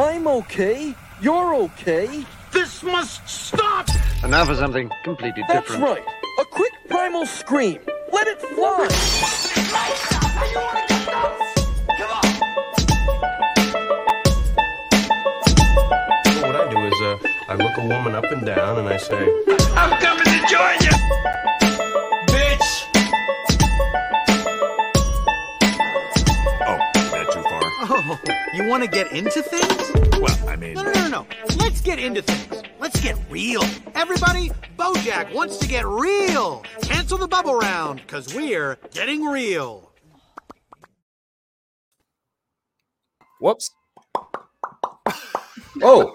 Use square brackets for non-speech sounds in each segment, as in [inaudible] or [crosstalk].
I'm okay. You're okay. This must stop! And now for something completely That's different. That's right. A quick primal scream. Let it fly. What I do is, uh, I look a woman up and down and I say, I'm coming to join you! You want to get into things? Well, I mean, No, no, no, no. Let's get into things. Let's get real. Everybody, Bojack wants to get real. Cancel the bubble round, because we're getting real. Whoops. [laughs] Oh,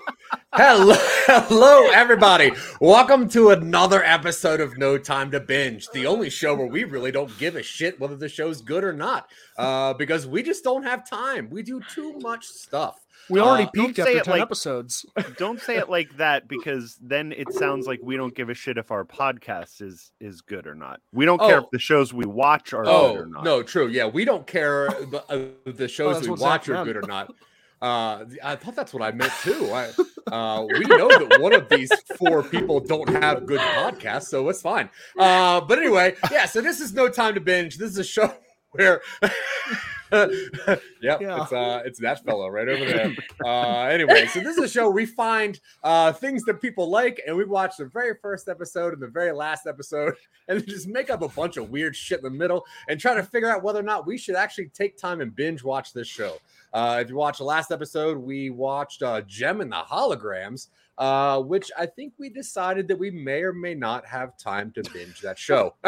hello, hello, everybody. Welcome to another episode of No Time to Binge, the only show where we really don't give a shit whether the show's good or not, uh, because we just don't have time. We do too much stuff. We already Uh, peaked after 10 like- episodes. [laughs] Don't say it like that because then it sounds like we don't give a shit if our podcast is is good or not. We don't care Oh. if the shows we watch are good Oh or not. no, true. Yeah, we don't care the, uh, the shows that's we watch are good or not. [laughs] Uh, I thought that's what I meant too. I, uh, we know that one of these four people don't have good podcasts, so it's fine. Uh, but anyway, yeah. So this is no time to binge. This is a show [laughs] where, [laughs] yep, Yeah. it's uh, it's that fellow right over there. [laughs] Uh, anyway, so this is a show we find uh things that people like, and we watch the very first episode and the very last episode, [laughs] and then just make up a bunch of weird shit in the middle and try to figure out whether or not we should actually take time and binge watch this show. Uh, if you watch the last episode, we watched uh, Jem and the Holograms, uh, which I think we decided that we may or may not have time to binge that show. [laughs]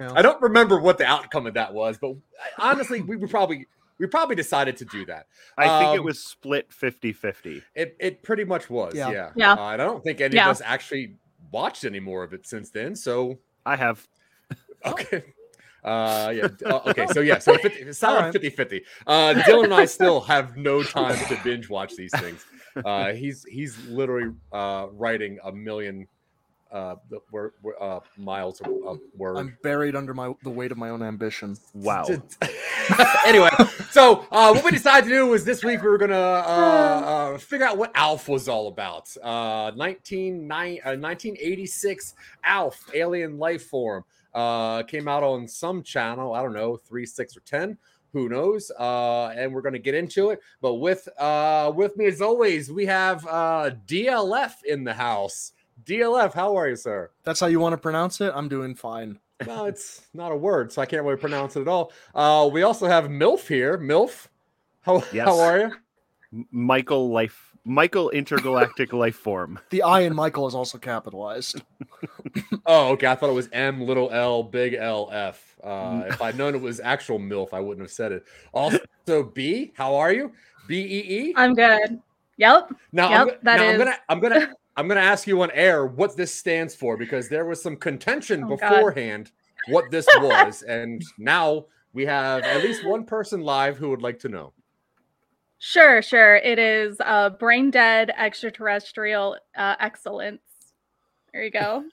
Yeah. I don't remember what the outcome of that was, but honestly, we would probably we probably decided to do that. I think it Um, was split 50-50. It it pretty much was, Yeah. yeah. Yeah. Uh, and I don't think any Yeah. of us actually watched any more of it since then. So I have [laughs] okay. Uh yeah. uh, okay. So yeah. So [laughs] 50, solid Alright. 50 50. Uh, Dylan and I still have no time to binge watch these things. Uh, [laughs] he's he's literally uh, writing a million uh, the word, uh, miles of, of word. I'm buried under my the weight of my own ambition. wow. [laughs] anyway, so uh, what we decided to do was this week we were gonna uh, [sighs] uh, figure out what Alf was all about. Uh, 19, nine, uh, 1986 Alf, alien life form, uh, came out on some channel. I don't know, three, six, or ten. Who knows? Uh, and we're gonna get into it. But with uh, with me as always, we have uh, DLF in the house. DLF, how are you, sir? That's how you want to pronounce it? I'm doing fine. [laughs] well, it's not a word, so I can't really pronounce it at all. Uh, we also have MILF here. MILF, how, [laughs] Yes. how are you? Michael life Michael intergalactic [laughs] life form. The I in Michael is also capitalized. [laughs] Oh, okay. I thought it was M little L big L F. Uh, if I'd known it was actual MILF, I wouldn't have said it. Also, B, how are you? B E E. I'm good. Yep. Now, I'm, Yep, go- that now I'm gonna, I'm gonna, [laughs] I'm gonna ask you on air what this stands for because there was some contention Oh, God. beforehand what this was, and now we have at least one person live who would like to know. Sure, sure. It is uh, brain dead extraterrestrial uh, excellence. There you go.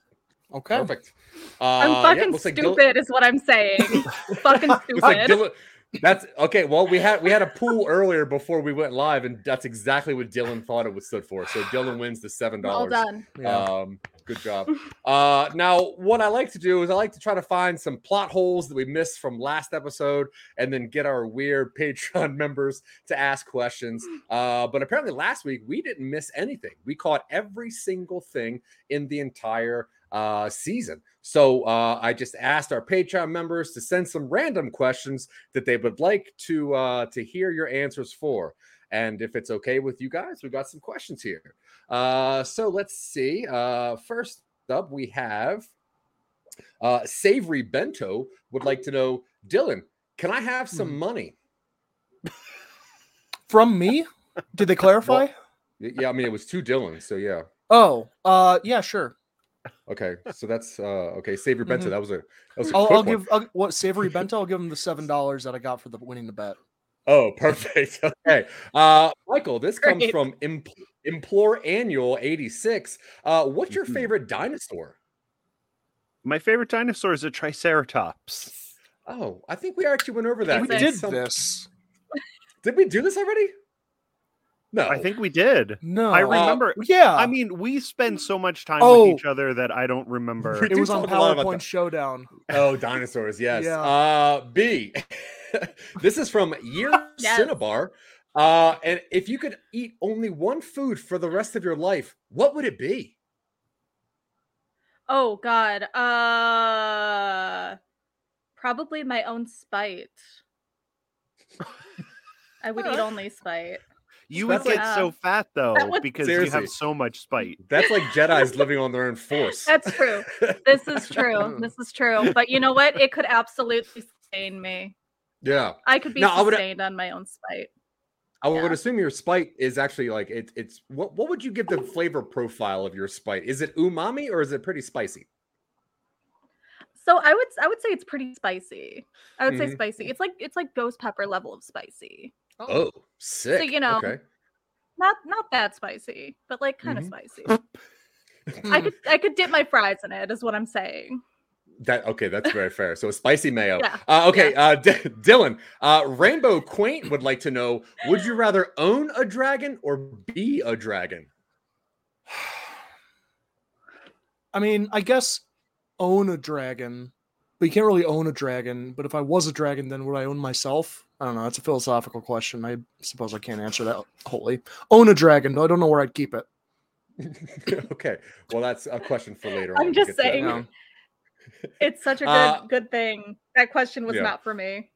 Okay. Perfect. Uh, I'm yeah, fucking like Dil- stupid, is what I'm saying. [laughs] fucking looks like stupid. That's okay. Well, we had we had a pool earlier before we went live, and that's exactly what Dylan thought it was stood for. So Dylan wins the seven well dollars. done. Yeah. Good job. Uh, now, what I like to do is I like to try to find some plot holes that we missed from last episode, and then get our weird [laughs] Patreon members to ask questions. Uh, but apparently, last week we didn't miss anything. We caught every single thing in the entire uh, season. So uh, I just asked our Patreon members to send some random questions that they would like to uh, to hear your answers for. And if it's okay with you guys, we've got some questions here. Uh, so let's see. Uh, first up, we have uh, Savory Bento would like to know, Dylan, can I have some Hmm. money? [laughs] From me? Did they clarify? Y- Yeah, I mean it was two Dylans, so yeah. oh, uh, yeah, sure. Okay, so that's uh okay. Savory Bento, Mhm. that was a that was a I'll, I'll give I'll, what savory bento. I'll give him the seven dollars that I got for the winning the bet. Oh, [laughs] perfect. Okay. Uh Michael, this comes from Impl- Implore Annual 86. Uh what's your Mhm. favorite dinosaur? My favorite dinosaur is a triceratops. Oh, I think we actually went over that. we did some- this. [laughs] Did we do this already? No, I think we did. No, I remember. yeah, I mean, we spend so much time Oh. with each other that I don't remember. it was on talked a lot about PowerPoint. Showdown. Oh, dinosaurs, yes. [laughs] Yeah. Uh B. [laughs] this is from Year [laughs] Yes. Cinnabar. Uh, and if you could eat only one food for the rest of your life, what would it be? Oh God. Uh, probably my own spite. I would eat [laughs] only spite. You would That's like- get so fat though would- because you have so much spite. That's like Jedi's living on their own force. That's true. This is true. This is true. But you know what? It could absolutely sustain me. Yeah. I could be No, I would- sustained on my own spite. I would Yeah. assume your spite is actually like it, it's what what would you give the flavor profile of your spite? Is it umami or is it pretty spicy? So I would I would say it's pretty spicy. I would say Mhm. spicy. It's like it's like ghost pepper level of spicy. Oh, sick. you know, okay. Not not that spicy, but like kind of Mhm. spicy. [laughs] I could I could dip my fries in it. Is what I'm saying. That okay, that's very fair. So a spicy mayo. [laughs] Yeah, Uh, okay, uh, D- Dylan, uh, Rainbow Quaint would like to know: Would you rather own a dragon or be a dragon? [sighs] I mean, I guess own a dragon, but you can't really own a dragon. But if I was a dragon, then would I own myself? I don't know. That's a philosophical question. I suppose I can't answer that wholly. Own a dragon, though I don't know where I'd keep it. [laughs] okay, well, that's a question for later. I'm We'll just get that saying. Later. It's such a [laughs] good Uh, good thing. That question was yeah. not for me.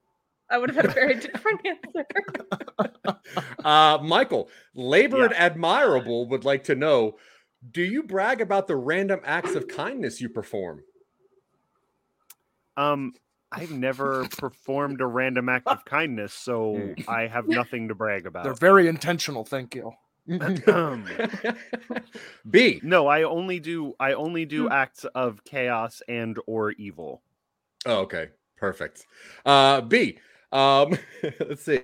I would have had a very different [laughs] answer. [laughs] Uh, Michael, labored admirable would like to know: Do you brag about the random acts of kindness you perform? Um, I've never performed a random act of kindness, so Mm. I have nothing to brag about. They're very intentional. Thank you. [laughs] B. No, I only do I only do Hmm. acts of chaos and or evil. Oh, okay, perfect. Uh, B. Um, [laughs] let's see.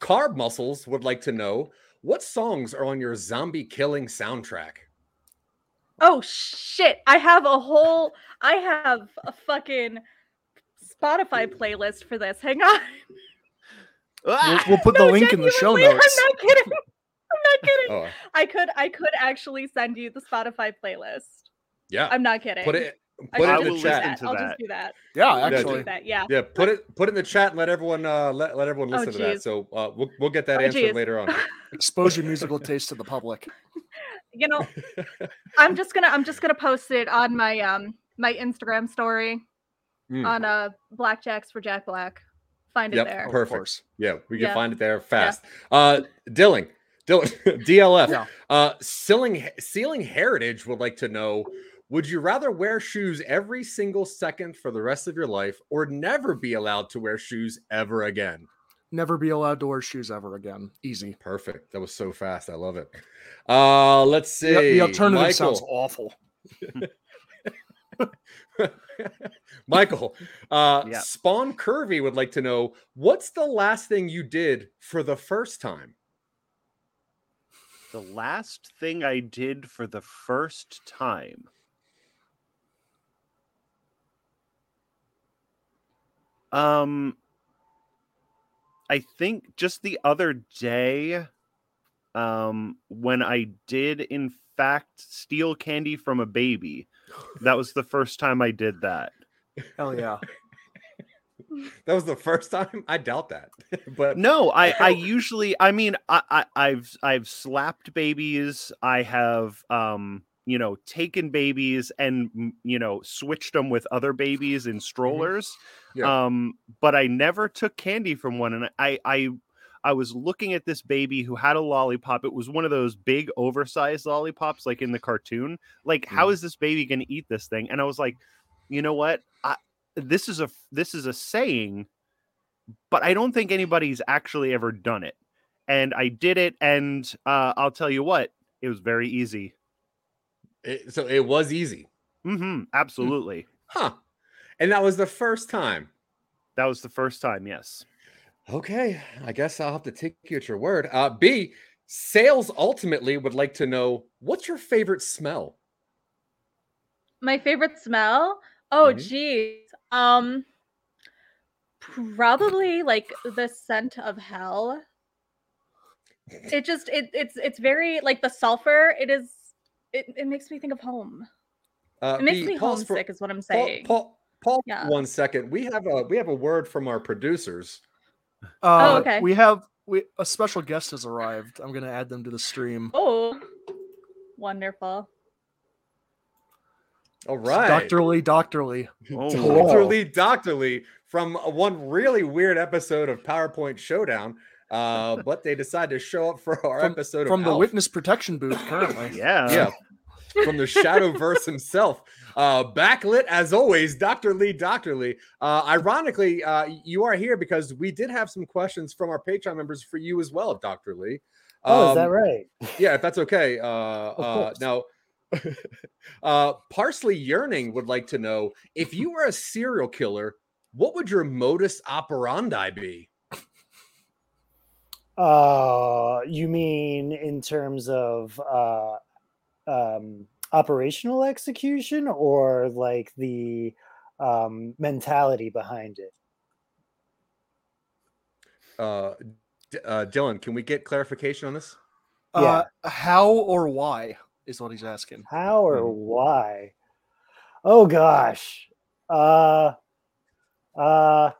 Carb muscles would like to know what songs are on your zombie killing soundtrack. Oh shit! I have a whole. I have a fucking Spotify playlist for this. Hang on. [laughs] We'll, we'll put the link in the show notes. I'm not kidding. I'm not kidding. Oh, I could. I could actually send you the Spotify playlist. yeah. I'm not kidding. Put it. I Put should it in just the do chat. that. I'll that. just do that. Yeah, Yeah, actually. do that. Yeah. Yeah, put it put it in the chat and let everyone uh let, let everyone Oh, listen to that. So uh we'll we'll get that Oh, answer geez. later on. [laughs] Expose your musical taste to the public. [laughs] You know, I'm just gonna. I'm just gonna post it on my um my Instagram story Mm. on uh Blackjacks for Jack Black. Find it Yep, there. Perfect. Yeah, we can Yeah. find it there fast. Uh Dylan, Dylan [laughs] DLF. Yeah. Uh Sealing Sealing Heritage would like to know would you rather wear shoes every single second for the rest of your life or never be allowed to wear shoes ever again? Never be allowed to wear shoes ever again. Easy. Perfect. That was so fast. I love it. Uh let's see. The, the alternative Michael. sounds awful. [laughs] Michael, uh, Yeah. Spawn Curvy would like to know what's the last thing you did for the first time? The last thing I did for the first time. Um I think just the other day um when I did in fact steal candy from a baby. That was the first time I did that. Hell yeah. [laughs] That was the first time. I doubt that, [laughs] but No, I I usually I mean I, I I've I've slapped babies. I have um you know taken babies and mm, you know switched them with other babies in strollers. Yeah. Um but I never took candy from one and I I I was looking at this baby who had a lollipop. It was one of those big oversized lollipops like in the cartoon. Like how Mhm. is this baby going to eat this thing? And I was like, you know what? I this is a this is a saying but I don't think anybody's actually ever done it. And I did it, and uh, I'll tell you what, it was very easy. it, so it was easy, Mm-hmm. absolutely. huh? And that was the first time. That was the first time. Yes. Okay, I guess I'll have to take you at your word. Uh, B, sales ultimately would like to know what's your favorite smell? My favorite smell? Oh, Mhm. geez. Um, probably like the scent of hell. it just it it's it's very like the sulfur. It is. It, it makes me think of home. Uh, It makes B, me pause for- homesick, is what I'm Paul, saying. Paul, Paul Yeah. one second. We have a we have a word from our producers. Uh, Oh, okay. We have we a special guest has arrived. I'm gonna add them to the stream. Oh, wonderful. All right. Doctor Lee, Doctor Lee. Oh, Dr. Lee, Dr. Lee from one really weird episode of PowerPoint Showdown. Uh, [laughs] but they decided to show up for our From- episode From of the Alf. witness protection booth currently. [laughs] yeah. Yeah. From the Shadowverse [laughs] himself. Uh, backlit as always, Dr. Lee, Dr. Lee. Uh, ironically, uh, you are here because we did have some questions from our Patreon members for you as well, Dr. Lee. Oh, is that Um, right? Yeah, if that's okay. Uh, uh, now, [laughs] uh, Parsley Yearning would like to know if you were a serial killer, what would your modus operandi be? Uh, you mean in terms of uh, um, operational execution or like the um, mentality behind it? Uh, D- uh, Dylan, can we get clarification on this? Uh, how or why is what he's asking. How or why? Oh gosh. Uh uh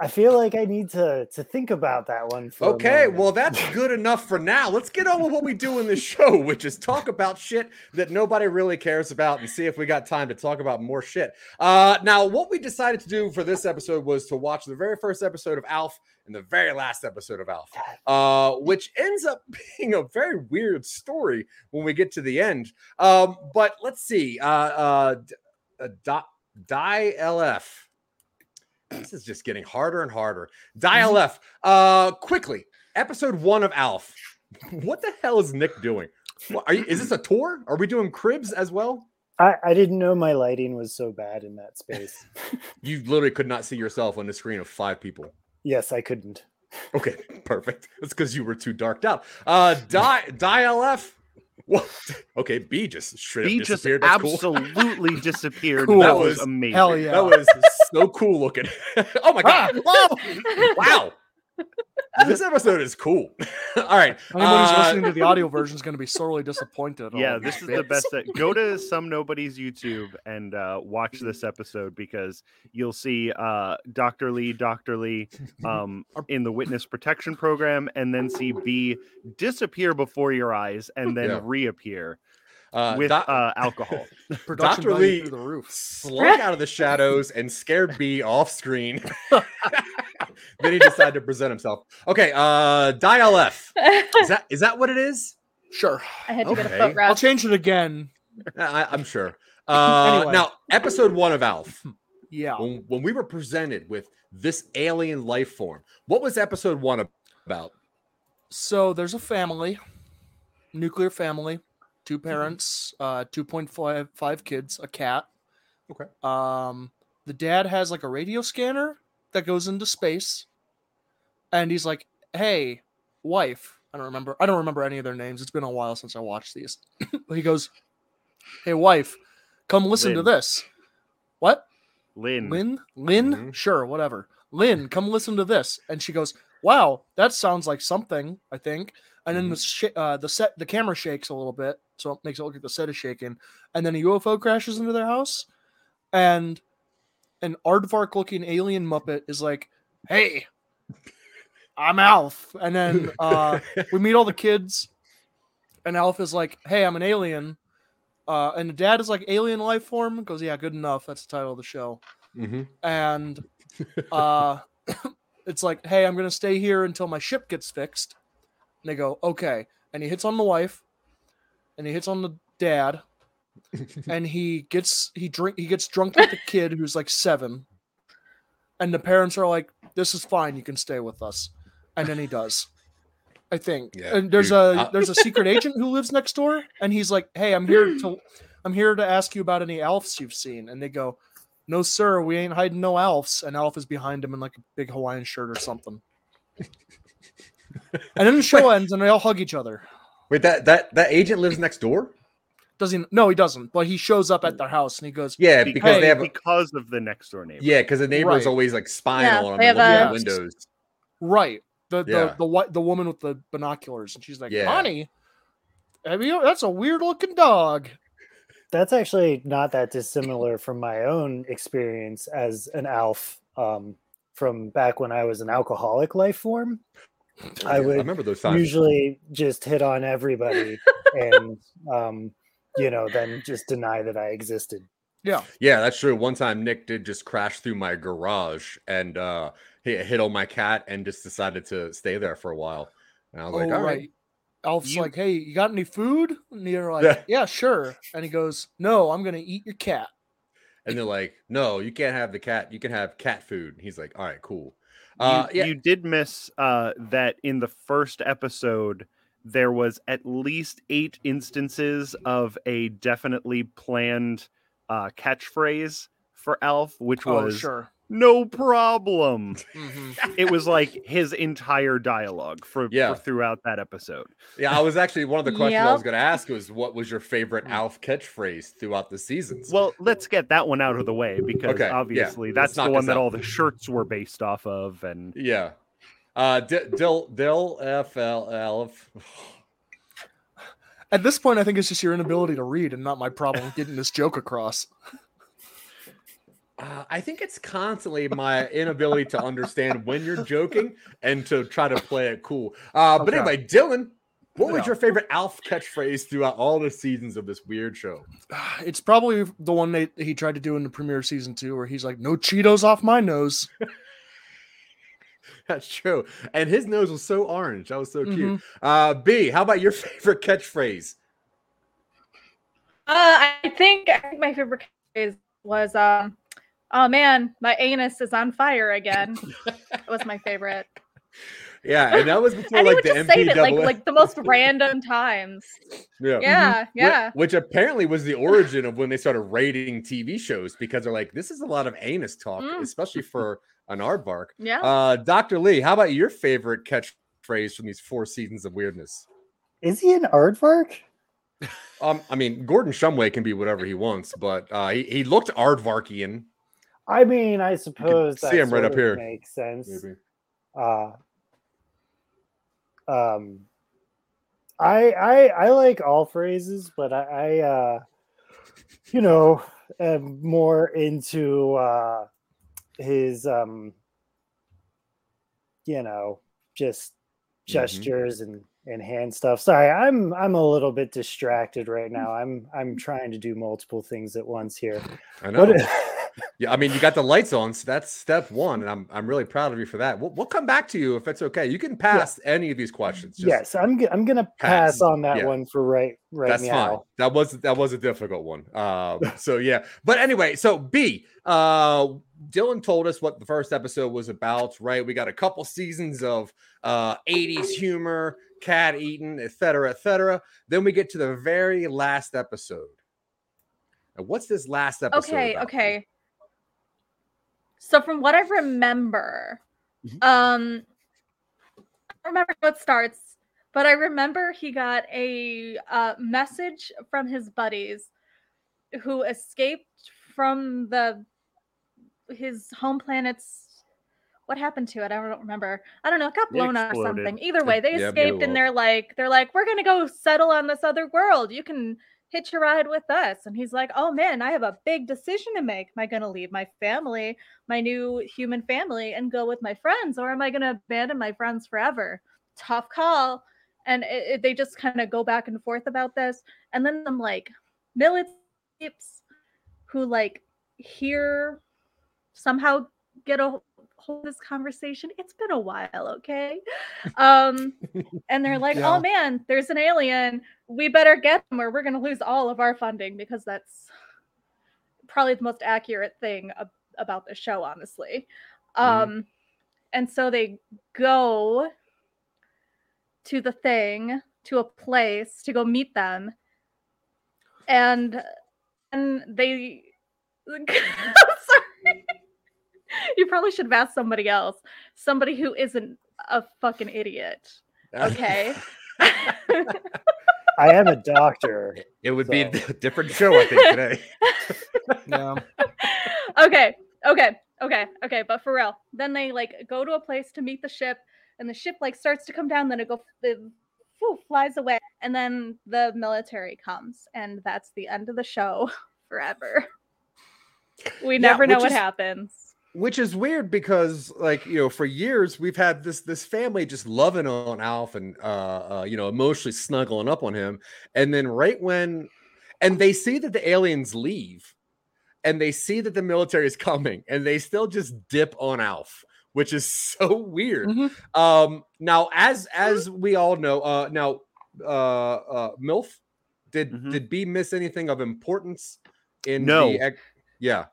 I feel like I need to to think about that one for Okay, well, that's good enough for now. Let's get on with what we do in this show, which is talk about shit that nobody really cares about and see if we got time to talk about more shit. Uh, now, what we decided to do for this episode was to watch the very first episode of Alf and the very last episode of Alf, uh, which ends up [laughs] being a very weird story when we get to the end. Um, but let's see. Uh, uh, uh, Di- Die LF. This is just getting harder and harder. Dial F. Uh, quickly. Episode one of Alf. What the hell is Nick doing? What, are you? Is this a tour? Are we doing cribs as well? I, I didn't know my lighting was so bad in that space. [laughs] You literally could not see yourself on the screen of five people. yes, I couldn't. Okay, perfect. That's because you were too darked out. Uh, die, Dial F. What? Okay, B just straight up He just disappeared. That's cool. absolutely [laughs] disappeared. Cool. That That was was- amazing. Hell yeah. That was so cool looking. [laughs] oh my ah, god! wow, this episode is cool. [laughs] All right, Anyone who's uh, listening to the audio version is going to be sorely disappointed. in Yeah, this these is the best. That, go to some nobody's YouTube and uh, watch this episode because you'll see uh, Dr. Lee, Dr. Lee um, in the witness protection program, and then see B disappear before your eyes and then Yeah. reappear uh, with Doc- uh, alcohol. [laughs] [laughs] Dr. Lee through the roof. slunk out of the shadows and scared B off screen. [laughs] then he decided to present himself. Okay, uh Dial F. Is that is that what it is? Sure. I had to get a Okay. foot I'll change it again. I, I'm sure. Uh Anyway. now episode one of Alf. Yeah. When, when we were presented with this alien life form, what was episode one about? So there's a family, nuclear family, two parents, uh, 2.5 five kids, a cat. Okay. Um, the dad has like a radio scanner that goes into space, and he's like, "Hey, wife." I don't remember. I don't remember any of their names. It's been a while since I watched these. [laughs] he goes, "Hey, wife, come listen to this." What? Lynn. Lynn? Lynn? Mhm. Sure, whatever. Lynn, come listen to this. And she goes, "Wow, that sounds like something." I think. And then the sh- uh, the set, the camera shakes a little bit, so it makes it look like the set is shaking. And then a UFO crashes into their house, and an aardvark-looking alien muppet is like, "Hey, I'm Alf." And then [laughs] uh, we meet all the kids, and Alf is like, "Hey, I'm an alien." Uh, and the dad is like alien life form. Goes, yeah, good enough. That's the title of the show Mm-hmm. and [laughs] uh [coughs] it's like hey i'm gonna stay here until my ship gets fixed and they go okay and he hits on the wife and he hits on the dad and he gets he drink he gets drunk with the kid who's like seven. And the parents are like this is fine you can stay with us. And then he does i think. Yeah, and there's dude, a I- there's a secret agent who lives next door and he's like hey i'm here to i'm here to ask you about any elves you've seen. And they go no sir we ain't hiding no elves. And elf is behind him in like a big hawaiian shirt or something. And then the show [laughs] ends and they all hug each other. Wait, that that that agent lives next door? Does he no he doesn't but he shows up at their house and he goes Yeah, because Hey, they have a, because of the next door neighbor. yeah, because the neighbor's Right. always like spying Yeah, on them they and looking at a- windows. right The the Yeah. the white the woman with the binoculars, and she's like, Yeah. "Honey, have you? That's a weird looking dog." That's actually not that dissimilar from my own experience as an Alf um, from back when I was an alcoholic life form. I I would remember those times. usually just hit on everybody [laughs] and, um, you know, then just deny that I existed. Yeah. Yeah, that's true. One time Nick did just crash through my garage and uh he hit on my cat and just decided to stay there for a while. And I was Oh, like, all right. right. Alf's You- like, "Hey, you got any food?" And you're like, Yeah. "Yeah, sure." And he goes, "No, I'm gonna eat your cat." And they're like, no, you can't have the cat. You can have cat food. And he's like, all right, cool. You, Uh, yeah. you did miss uh, that in the first episode, there was at least eight instances of a definitely planned uh, catchphrase for Alf, which Oh, was sure. no problem. hmm it was like his entire dialogue for, Yeah. for throughout that episode. Yeah, I was actually one of the questions I was going to ask was what was your favorite Alf catchphrase throughout the seasons? Well, let's get that one out of the way because Okay, obviously let's that's the one that out. all the shirts were based off of, and yeah. Uh, D- Dill, Dill, F, L, Alf. [sighs] At this point, I think it's just your inability to read and not my problem getting this joke across. [laughs] Uh, I think it's constantly my inability to understand when you're joking and to try to play it cool. Uh, but anyway, Dylan, what was Yeah. your favorite Alf catchphrase throughout all the seasons of this weird show? [sighs] It's probably the one that he tried to do in the premiere season two, where he's like, "No Cheetos off my nose." [laughs] [laughs] That's true. And his nose was so orange. That was so cute. Mhm. Uh, B, how about your [laughs] favorite catchphrase? Uh, I think I think my favorite phrase was um, oh man, my anus is on fire again. that was my favorite. [laughs] Yeah, and that was before and he like would the just say it like like the most random times. yeah. Yeah, Wh- yeah. Which apparently was the origin of when they started rating TV shows because they're like, this is a lot of anus talk, Mm. especially for an aardvark. Yeah. Uh, Dr. Lee, how about your favorite catchphrase from these four seasons of weirdness? Is he an aardvark? Um, I mean, Gordon Shumway can be whatever he wants, but uh, he, he looked aardvarkian. I mean, I suppose see him right up here. makes sense. Maybe. Uh, um, I I I like all phrases, but I, I uh, you know, am more into uh, his um, you know, just Mm-hmm. gestures and and hand stuff. Sorry, I'm I'm a little bit distracted right now. I'm I'm trying to do multiple things at once here. [laughs] I know. What- yeah, I mean, you got the lights on, so that's step one, and I'm I'm really proud of you for that. We'll, we'll come back to you if it's okay. You can pass any of these questions. Just, yes, I'm i'm gonna pass. pass on that Yeah. one for right right that's now. fine. That was that was a difficult one. Um, [laughs] so yeah, but anyway, so B, uh, Dylan told us what the first episode was about. Right, we got a couple seasons of uh 80s humor, cat eating, etc., etc. Then we get to the very last episode. And what's this last episode? Okay, about? okay. So from what I remember, Mm-hmm. um I don't remember how it starts, but I remember he got a uh, message from his buddies who escaped from the his home planet's what happened to it? I don't remember. I don't know. It got It blown up or something. Either way, they Yeah, escaped and they're like, they're like, we're gonna go settle on this other world. You can hitch a ride with us. And he's like, oh man, I have a big decision to make. Am I gonna leave my family, my new human family, and go with my friends, or am I gonna abandon my friends forever? Tough call. And it, it- they just kind of go back and forth about this. And then I'm like, militaries who like hear somehow get a hold of this conversation. It's been a while, okay? Um, and they're [laughs] like, Yeah. oh man, there's an alien. We better get them or we're gonna lose all of our funding because that's probably the most accurate thing ab- about the show, honestly. Um, and so they go to the thing, to a place to go meet them. And and they [laughs] I'm sorry. [laughs] You probably should have asked somebody else. Somebody who isn't a fucking idiot. Okay. [laughs] I am a doctor. It would be a different show, I think, today. [laughs] Yeah. okay. Okay. Okay. Okay. But for real. Then they like go to a place to meet the ship. and the ship like starts to come down, then it go it, whew, flies away, and then the military comes, and that's the end of the show forever. We Yeah, never know which what is- happens. Which is weird because like you know for years we've had this this family just loving on alf and uh, uh you know emotionally snuggling up on him and then right when and they see that the aliens leave and they see that the military is coming and they still just dip on alf which is [laughs] so weird Mhm. um now as as we all know uh now uh uh milf did Mhm. did b miss anything of importance in No. the ec- yeah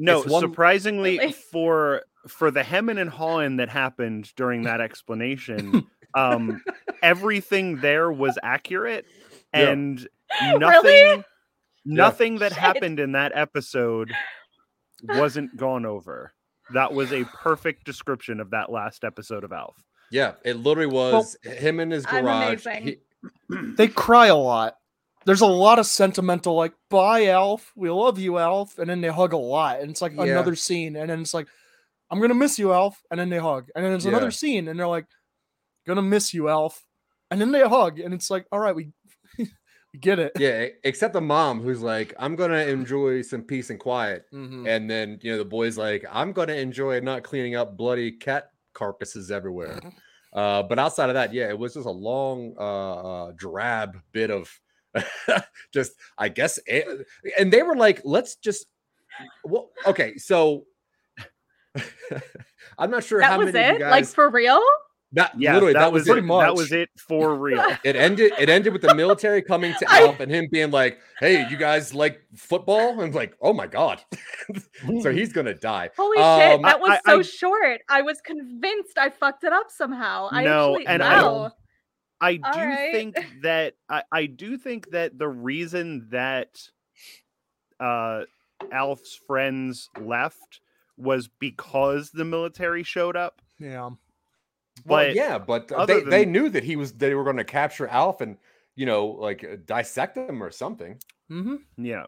No, one- surprisingly Really? [laughs] for for the hemming and hawing that happened during that explanation, um, [laughs] everything there was accurate, Yeah. and Really? nothing nothing that Shit. happened in that episode [sighs] wasn't gone over. That was a perfect description of that last episode of Alf. Yeah, it literally was him in his I'm garage. He- [clears throat] They cry a lot. There's a lot of sentimental, like "Bye, Alf. We love you, Alf," and then they hug a lot, and it's like Yeah. another scene, and then it's like, "I'm gonna miss you, Alf," and then they hug, and then there's Yeah. another scene, and they're like, "Gonna miss you, Alf," and then they hug, and it's like, "All right, we, [laughs] we get it." yeah, except the mom who's like, "I'm gonna enjoy some peace and quiet," Mhm. and then you know the boy's like, "I'm gonna enjoy not cleaning up bloody cat carcasses everywhere." [laughs] Uh, but outside of that, yeah, it was just a long, uh, uh drab bit of [laughs] just, I guess, a- and they were like, "Let's just." Well, okay, so [laughs] I'm not sure That how was many of it? you like for real? that Yeah, literally that, that, was, was, it. pretty That was it for [laughs] real. It ended. It ended with the military coming to I- Alf and him being like, "Hey, you guys like football?" And like, "Oh my god!" so he's gonna die. Holy Um, shit, that was I- so I- short. I was convinced I fucked it up somehow. I No, actually and I wow. I do All right. think that I, I do think that the reason that uh Alf's friends left was because the military showed up. Yeah. well, but yeah, but uh, other they, they knew that he was they were going to capture Alf and you know like uh, dissect him or something. Mm-hmm. Yeah,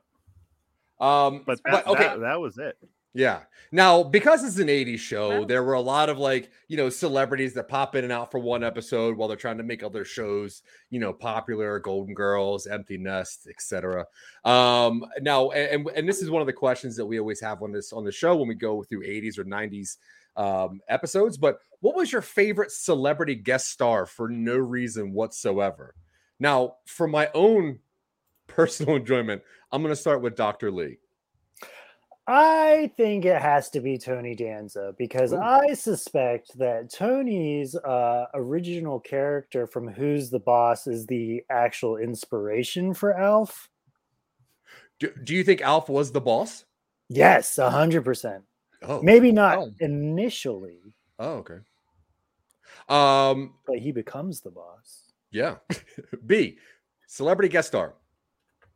Um, but, but that, okay, that, that was it. Yeah. Now, because it's an 80s show, Wow. there were a lot of like, you know, celebrities that pop in and out for one episode while they're trying to make other shows, you know, popular, Golden Girls, Empty Nest, etc. Um, now, and, and this is one of the questions that we always have on this on the show when we go through 80s or 90s um episodes. But what was your favorite celebrity guest star for no reason whatsoever? Now, for my own [laughs] personal enjoyment, I'm gonna start with Dr. Lee. I think it has to be Tony Danza because Ooh. I suspect that Tony's uh, original character from Who's the Boss is the actual inspiration for Alf. Do, do you think Alf was the boss? Yes, a hundred percent. Oh, Maybe not Oh. initially, oh, okay. Um, but he becomes the boss. yeah. [laughs] B, celebrity guest star.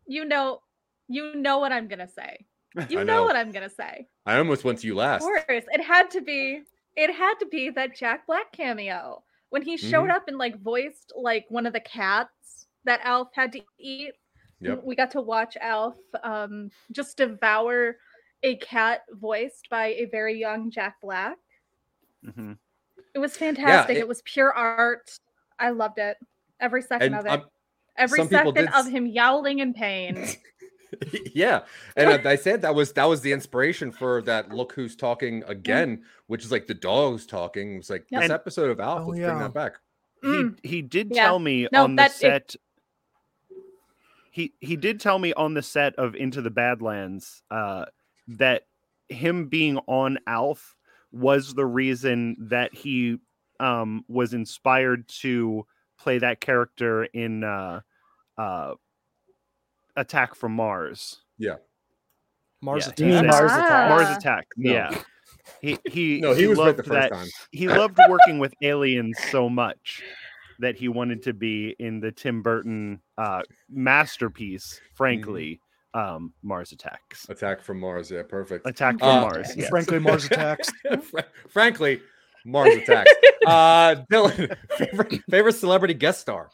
You know, you know what I'm gonna say. [laughs] You know. know. what I'm gonna say. I almost went to you last. Of course, it had to be. It had to be that Jack Black cameo when he showed Mhm. up and like voiced like one of the cats that Alf had to eat. Yep. We got to watch Alf um, just devour a cat voiced by a very young Jack Black. Mm-hmm. It was fantastic. it- it, was pure art. I loved it. Every second of it. um, Every second of him yowling in pain. [laughs] [laughs] yeah, and I, I said that was that was the inspiration for that. Look who's talking again, which is like the dogs talking. It was like Yep. this And- episode of Alf. Oh, let's bring that back. Mm. He he did Yeah. tell me No, on the that- it- set. He he did tell me on the set of Into the Badlands uh, that him being on Alf was the reason that he um, was inspired to play that character in uh, uh, Attack from Mars. Mars Yeah, Attack. You mean Mars Ah. Attack? Mars Attack. No. Yeah. He he [laughs] No, he, was right loved the first that time. he loved working with aliens so much that he wanted to be in the Tim Burton uh, masterpiece, frankly, um, Mars Attacks. Attack from Mars. Yeah, perfect. Attack from Uh, Mars. [laughs] Yes. Frankly, Mars Attacks. [laughs] Fra- Frankly, Mars attacks. uh, Dylan, favorite favorite celebrity guest star.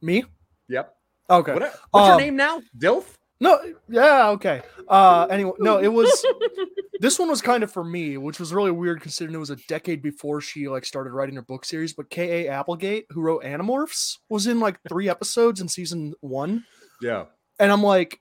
Me? Yep. Okay. What, what's your Um, name now? Dilf. No, yeah, okay. Uh anyway, no, it was [laughs] this one was kind of for me, which was really weird considering it was a decade before she like started writing her book series. But K.A. Applegate, who wrote Animorphs, was in like three episodes in season one. Yeah. And I'm like,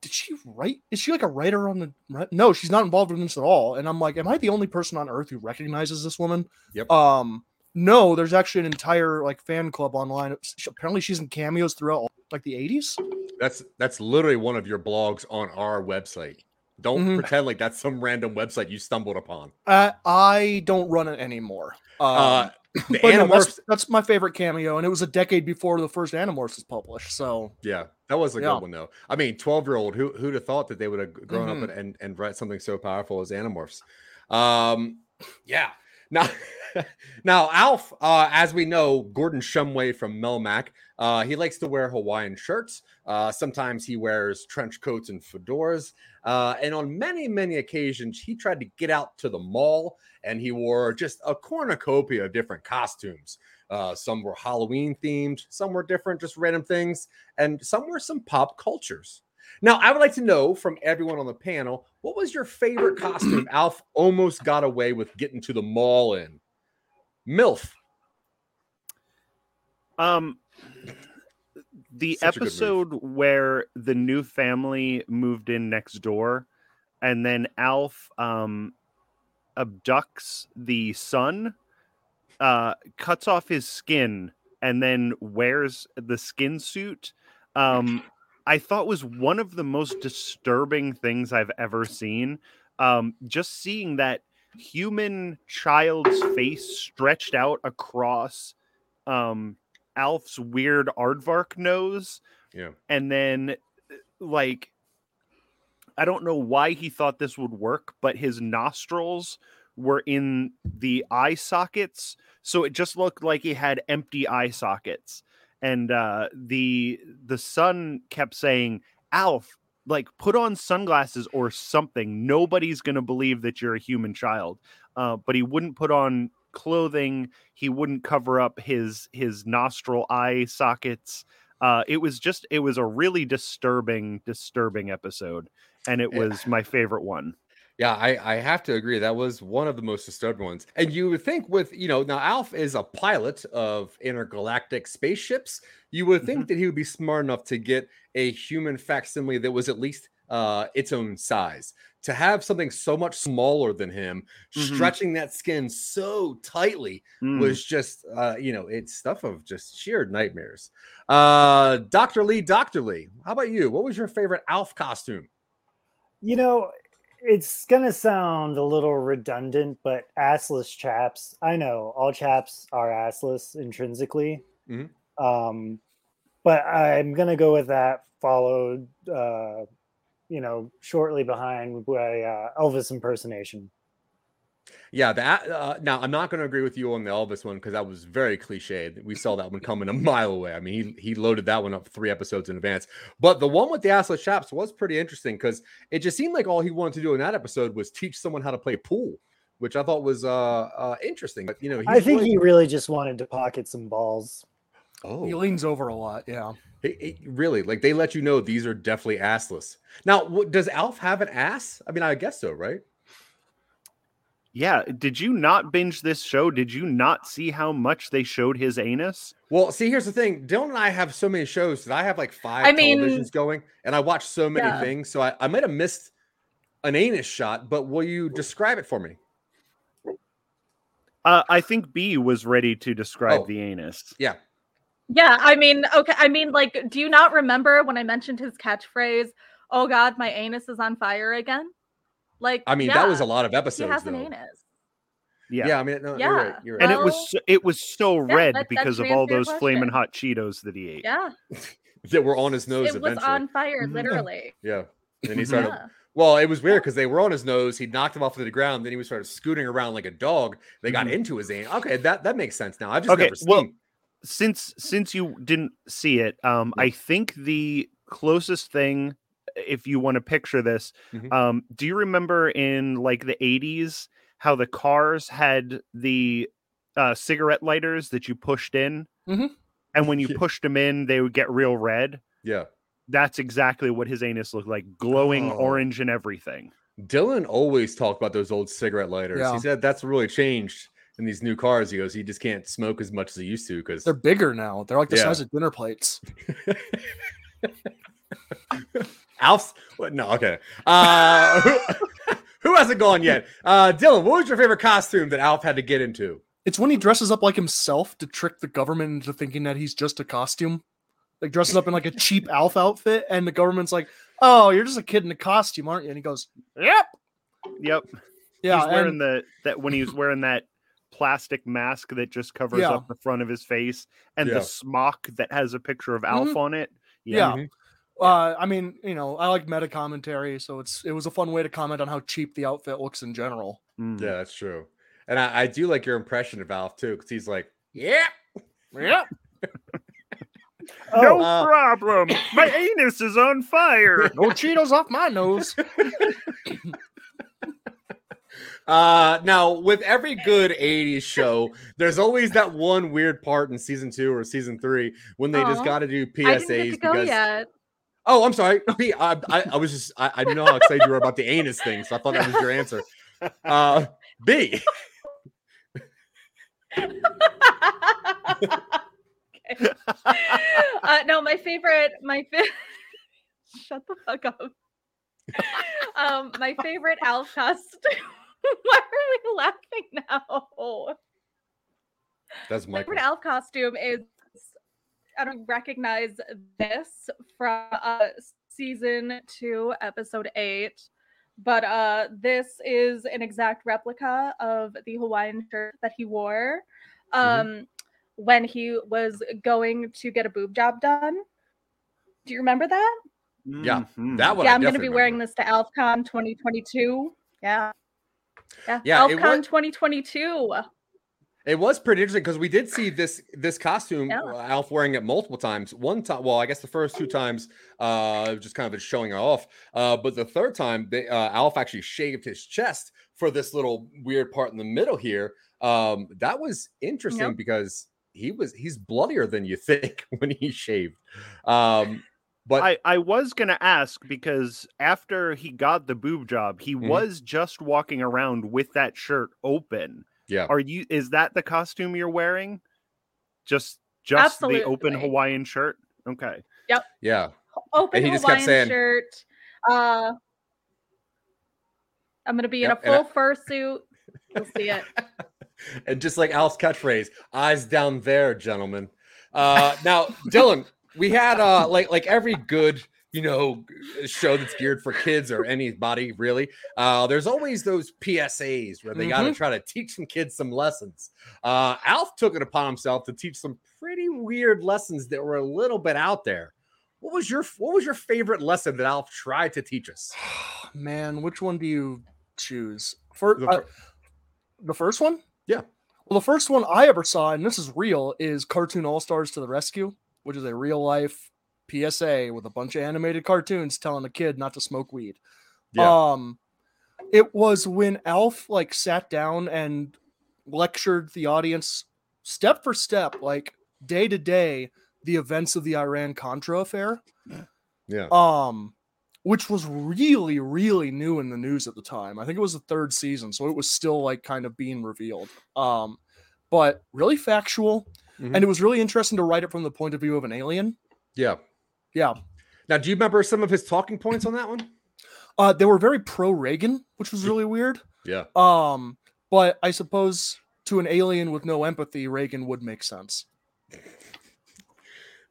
did she write? Is she like a writer on the? No, she's not involved in this at all. And I'm like, am I the only person on earth who recognizes this woman? Yep. Um, no, there's actually an entire like fan club online. Apparently, she's in cameos throughout like the 80s. That's that's literally one of your blogs on our website. Don't Mhm. pretend like that's some random website you stumbled upon. Uh, I don't run it anymore. Um, Uh, the but no, that's, Animorphs, that's my favorite cameo, and it was a decade before the first Animorphs was published. So yeah, that was a Yeah. good one though. I mean, twelve year old who who'd have thought that they would have grown Mhm. up and, and and write something so powerful as Animorphs. Um, yeah. Now, [laughs] now Alf, uh, as we know, Gordon Shumway from Melmac, uh, he likes to wear Hawaiian shirts. Uh, sometimes he wears trench coats and fedoras. Uh, and on many, many occasions, he tried to get out to the mall and he wore just a cornucopia of different costumes. Uh, some were Halloween themed, some were different, just random things, and some were some pop cultures. Now, I would like to know from everyone on the panel what was your favorite costume [clears throat] Alf almost got away with getting to the mall in? MILF. Um, the Such a good move. episode where the new family moved in next door, and then Alf um abducts the son, uh, cuts off his skin, and then wears the skin suit. Um, I thought was one of the most disturbing things I've ever seen. Um, just seeing that human child's face stretched out across um Alf's weird aardvark nose Yeah. and then uh, like I don't know why he thought this would work, but his nostrils were in the eye sockets, so it just looked like he had empty eye sockets. And uh, the the son kept saying, "Alf, like put on sunglasses or something. Nobody's gonna believe that you're a human child." Uh, but he wouldn't put on clothing. He wouldn't cover up his his nostril eye sockets uh it was just it was a really disturbing disturbing episode and it Yeah. was my favorite one Yeah, I, I have to agree. That was one of the most disturbing ones. And you would think with, you know, now Alf is a pilot of intergalactic spaceships. You would think that he would be smart enough to get a human facsimile that was at least uh, its own size. To have something so much smaller than him, Mhm. stretching that skin so tightly Mm. was just, uh, you know, it's stuff of just sheer nightmares. Uh, Dr. Lee, Dr. Lee, how about you? What was your favorite Alf costume? You know, it's gonna sound a little redundant, but assless chaps. I know all chaps are assless intrinsically. Mhm. Um, but I'm gonna go with that. Followed, uh, you know, shortly behind by uh, Elvis impersonation. Yeah, that uh, now I'm not going to agree with you on the Elvis one because that was very cliched. We saw that one coming a mile away. I mean, he he loaded that one up three episodes in advance. But the one with the assless chaps was pretty interesting because it just seemed like all he wanted to do in that episode was teach someone how to play pool, which I thought was uh, uh interesting. But you know, I think really- he really just wanted to pocket some balls. oh he leans over a lot. Yeah. he- he- really like they let you know these are definitely assless. Now, what, does Alf have an ass? I mean, I guess so, right? Yeah did you not binge this show did you not see how much they showed his anus Well, see, here's the thing. Dylan and I have so many shows that I have like five I mean- televisions going, and I watch so many Yeah. things. So I, I might have missed an anus shot, but will you describe it for me? uh, i think b was ready to describe Oh. the anus Yeah. Yeah, I mean, okay. I mean, like, do you not remember when I mentioned his catchphrase? Oh God, my anus is on fire again. Like, I mean, that was a lot of He episodes, has an anus. yeah, Yeah, I mean, no, you're right. Yeah. You're right. and it was it was so red that- that because of all answer your those flaming hot cheetos that he ate Yeah, [laughs] that were on his nose it was on fire, Mhm. literally. Yeah. And he started. Yeah. Well, it was weird because they were on his nose. He knocked him off to the ground. Then he was started scooting around like a dog. They got Mhm. into his anus. Okay, that that makes sense now. I've just Okay, never seen. well, since since you didn't see it um i think the closest thing if you want to picture this Mhm. um do you remember in like the 80s how the cars had the uh cigarette lighters that you pushed in Mhm. and when you Yeah. pushed them in they would get real red yeah. That's exactly what his anus looked like, glowing Oh. orange and everything. Dylan always talked about those old cigarette lighters. Yeah. He said that's really changed in these new cars. He goes, he just can't smoke as much as he used to because They're bigger now. They're like the Yeah. size of dinner plates. [laughs] [laughs] Alf's. What? No, okay. Uh, who, [laughs] who hasn't gone yet? Uh, Dylan, what was your favorite costume that Alf had to get into? It's when he dresses up like himself to trick the government into thinking that he's just a costume. Like dresses up in like a cheap [laughs] Alf outfit, and the government's like, "Oh, you're just a kid in a costume, aren't you?" And he goes, "Yep, Yep. yeah." he's wearing and- the that when he was wearing that plastic mask that just covers Yeah. up the front of his face and Yeah. the smock that has a picture of Alf Mhm. on it. yeah. Mhm. Uh, I mean, you know, I like meta commentary, so it's it was a fun way to comment on how cheap the outfit looks in general. Mm. Yeah, that's true. And I, I do like your impression of Alf too, because he's like, yeah. Yeah, [laughs] No Oh, Uh, problem. [laughs] My anus is on fire. no Cheetos off my nose. [laughs] Uh, now with every good 80s show, there's always that one weird part in season two or season three when they just got to do I didn't get PSAs to go because yet. Oh, I'm sorry. [laughs] B, I, I, I was just, I, I didn't know how excited you were about the anus thing, so I thought that was your answer. Uh, B, [laughs] Okay. [laughs] uh, no, my favorite, my fa- shut the fuck up. um, my favorite Alf costume. Why are we laughing now? that's My favorite Alf costume is I don't recognize this from uh, season two, episode eight, but uh, this is an exact replica of the Hawaiian shirt that he wore um, when he was going to get a boob job done. Do you remember that? Yeah, Mhm. That one. yeah, I I'm going to be wearing remember. this to AlfCon 2022. Yeah. Yeah, Yeah, AlfCon was- 2022. It was pretty interesting because we did see this this costume Yeah. uh, Alf wearing it multiple times. One time, well, I guess the first two times, uh, just kind of showing it off. Uh, but the third time, they, uh, Alf actually shaved his chest for this little weird part in the middle here. Um, that was interesting Yep. because he was he's bloodier than you [laughs] think when he shaved. Um, but I, I was gonna ask because after he got the boob job, he Mhm. was just walking around with that shirt open. Yeah, Are you is that the costume you're wearing? Just just the open Hawaiian shirt? Okay. Yep. Yeah, open he just kept Hawaiian saying- shirt. Uh, I'm gonna be Yep, in and a I- fur suit. You'll see it. [laughs] and just like Al's catchphrase, eyes down there, gentlemen. Uh, now, Dylan, we had uh, like like every good you know show that's geared for kids or anybody really. Uh, there's always those PSAs where they got to try to teach some kids some lessons. Uh, Alf took it upon himself to teach some pretty weird lessons that were a little bit out there. What was your What was your favorite lesson that Alf tried to teach us? [sighs] Man, which one do you choose? For The uh, the first one? Yeah. Well, the first one I ever saw, and this is real, is Cartoon All Stars to the Rescue, which is a real life PSA with a bunch of animated cartoons telling a kid not to smoke weed. Yeah. Um, it was when Alf like sat down and lectured the audience step for step, like day to day, the events of the Iran Contra affair Yeah. um which was really really new in the news at the time i think it was the third season so it was still like kind of being revealed um but really factual Mhm. and it was really interesting to write it from the point of view of an alien Yeah. Yeah Now, do you remember some of his talking points on that one? [clears throat] uh they were very pro reagan which was really weird Yeah. um but i suppose to an alien with no empathy reagan would make sense [laughs]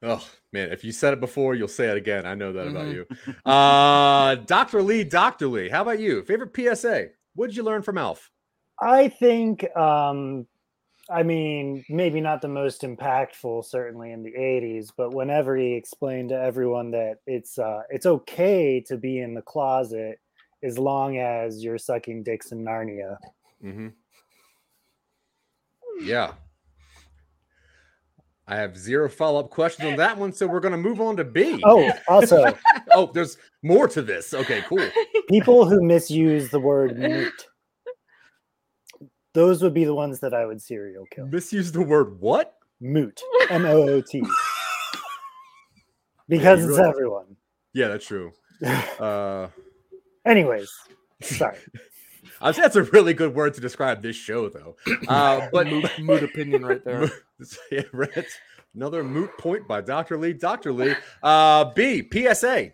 Oh man, if you said it before, you'll say it again. I know that about Mhm. you. Uh [laughs] Dr. Lee, Dr. Lee, how about you? Favorite PSA? What did you learn from Alf? I think, um, I mean, maybe not the most impactful, certainly in the '80s, but whenever he explained to everyone that it's uh, it's okay to be in the closet as long as you're sucking dicks in Narnia. Mm-hmm. Yeah. I have zero follow-up questions on that one, so we're gonna move on to B. Oh, also, [laughs] oh, there's more to this. Okay, cool. people who misuse the word moot, those would be the ones that I would serial kill. Misuse the word what? Moot, [laughs] M O O T, [laughs] because you it's really- everyone. Yeah, that's true. [laughs] Uh, Anyways, sorry. I think that's a really good word to describe this show, though. [coughs] Uh, but moot, moot opinion right there. yeah, right. Another moot point by Dr. Lee. Dr. Lee. Uh, B, PSA.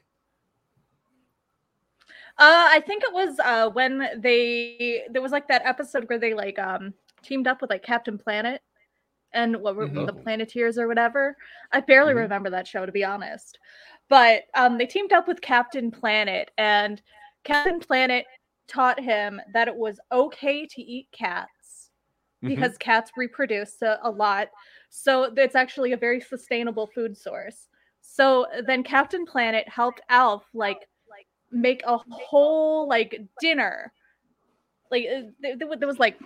Uh, I think it was uh when they there was like that episode where they like um teamed up with like Captain Planet and what were the Planeteers or whatever. I barely Mhm. remember that show to be honest. But um they teamed up with Captain Planet and Captain Planet taught him that it was okay to eat cats Mhm. because cats reproduce a, a lot. So it's actually a very sustainable food source. So then Captain Planet helped Alf like make a whole like dinner. Like uh, there, there was like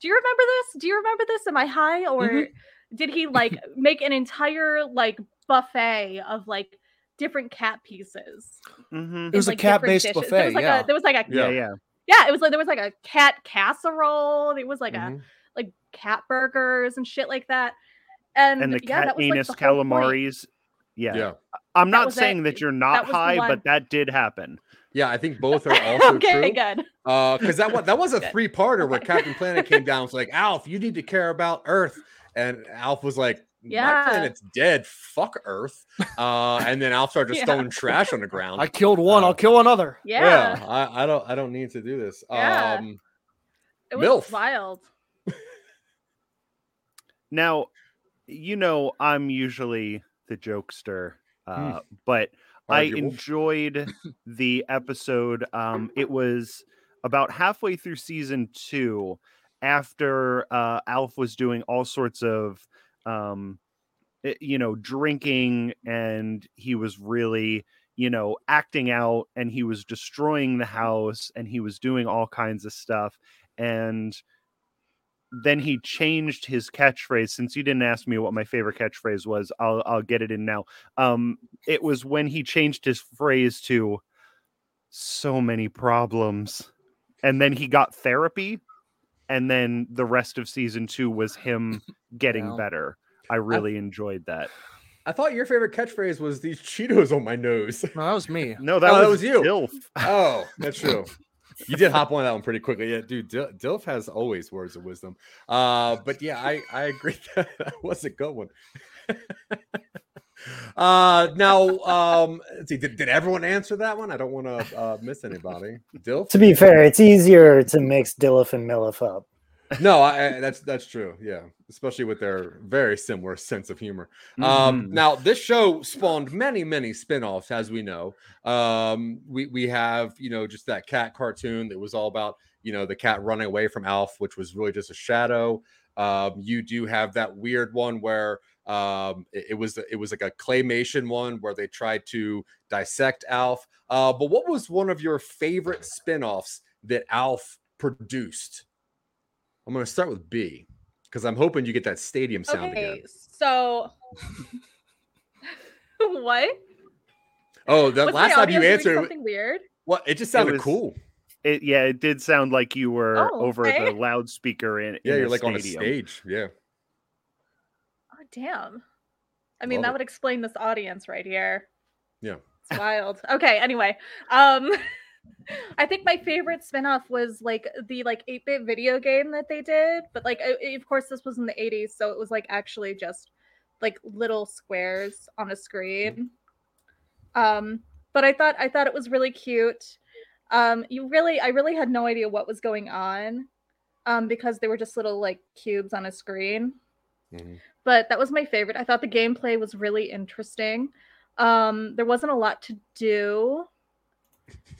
Do you remember this? Do you remember this? Am I high or Mhm. did he like make an entire like buffet of like different cat pieces? Mm-hmm. It was in, a cat-based dishes? There buffet, was like yeah. a there was like a Yeah, yeah. yeah, it was like there was like a cat casserole. It was like Mhm. a like cat burgers and shit like that. And, And the yeah, cat that was, like, anus the calamari's. Yeah. Yeah. I'm That not was it. saying that you're not was the high, but that did happen. Yeah, I think both are [laughs] also okay, true. good. Uh, because that was that was a three parter where Captain Planet came down. and [laughs] Was like, Alf, you need to care about Earth, and Alf was like, yeah. My Yeah. planet's dead. Fuck Earth. Uh, and then Alf started just [laughs] Yeah. throwing trash on the ground. I killed one. Uh, I'll kill another. Yeah, I, I don't I don't need to do this. Yeah. Um, it was MILF. wild. Now, you know, I'm usually the jokester, uh, but I enjoyed [laughs] the episode. Um, it was about halfway through season two, after uh, Alf was doing all sorts of, um, eh, you know, drinking, and he was really, you know, acting out, and he was destroying the house, and he was doing all kinds of stuff, and then he changed his catchphrase since you didn't ask me what my favorite catchphrase was i'll i'll get it in now um it was when he changed his phrase to so many problems and then he got therapy and then the rest of season 2 was him [laughs] getting Wow. better i really enjoyed that I thought your favorite catchphrase was these Cheetos on my nose. No, that was me. no that, Oh, was, that was you. Dilf. Oh, that's [laughs] true. You did hop on that one pretty quickly. Yeah, dude, Dil- Dilf has always words of wisdom. Uh, but yeah, I I agree [laughs] that that was a good one. [laughs] uh now um let's see did, did everyone answer that one i don't want to uh miss anybody dilf To be fair, it's easier to mix Dilif and Milif up. No I, that's that's true yeah especially with their very similar [laughs] sense of humor. Um Mhm. now this show spawned many many spin-offs as we know. Um we we have you know just that cat cartoon that was all about you know the cat running away from alf which was really just a shadow. Um you do have that weird one where um it, it was it was like a claymation one where they tried to dissect alf. Uh but what was one of your favorite spin-offs that alf produced i'm going to start with b because i'm hoping you get that stadium sound Okay, again so [laughs] what? oh the Was last time you answered something weird. what it just sounded was- cool it, yeah it did sound like you were Oh, over okay. the loudspeaker in, yeah in you're a like on a stage yeah Oh damn. I mean, Love that it. would explain this audience right here. Yeah. It's wild. Okay, anyway. Um [laughs] I think my favorite spin-off was like the like 8-bit video game that they did, but like uh, of course this was in the 80s, so it was like actually just like little squares on a screen. Um but I thought I thought it was really cute. Um you really I really had no idea what was going on um because they were just little like cubes on a screen Mhm. but that was my favorite. I thought the gameplay was really interesting. Um, there wasn't a lot to do,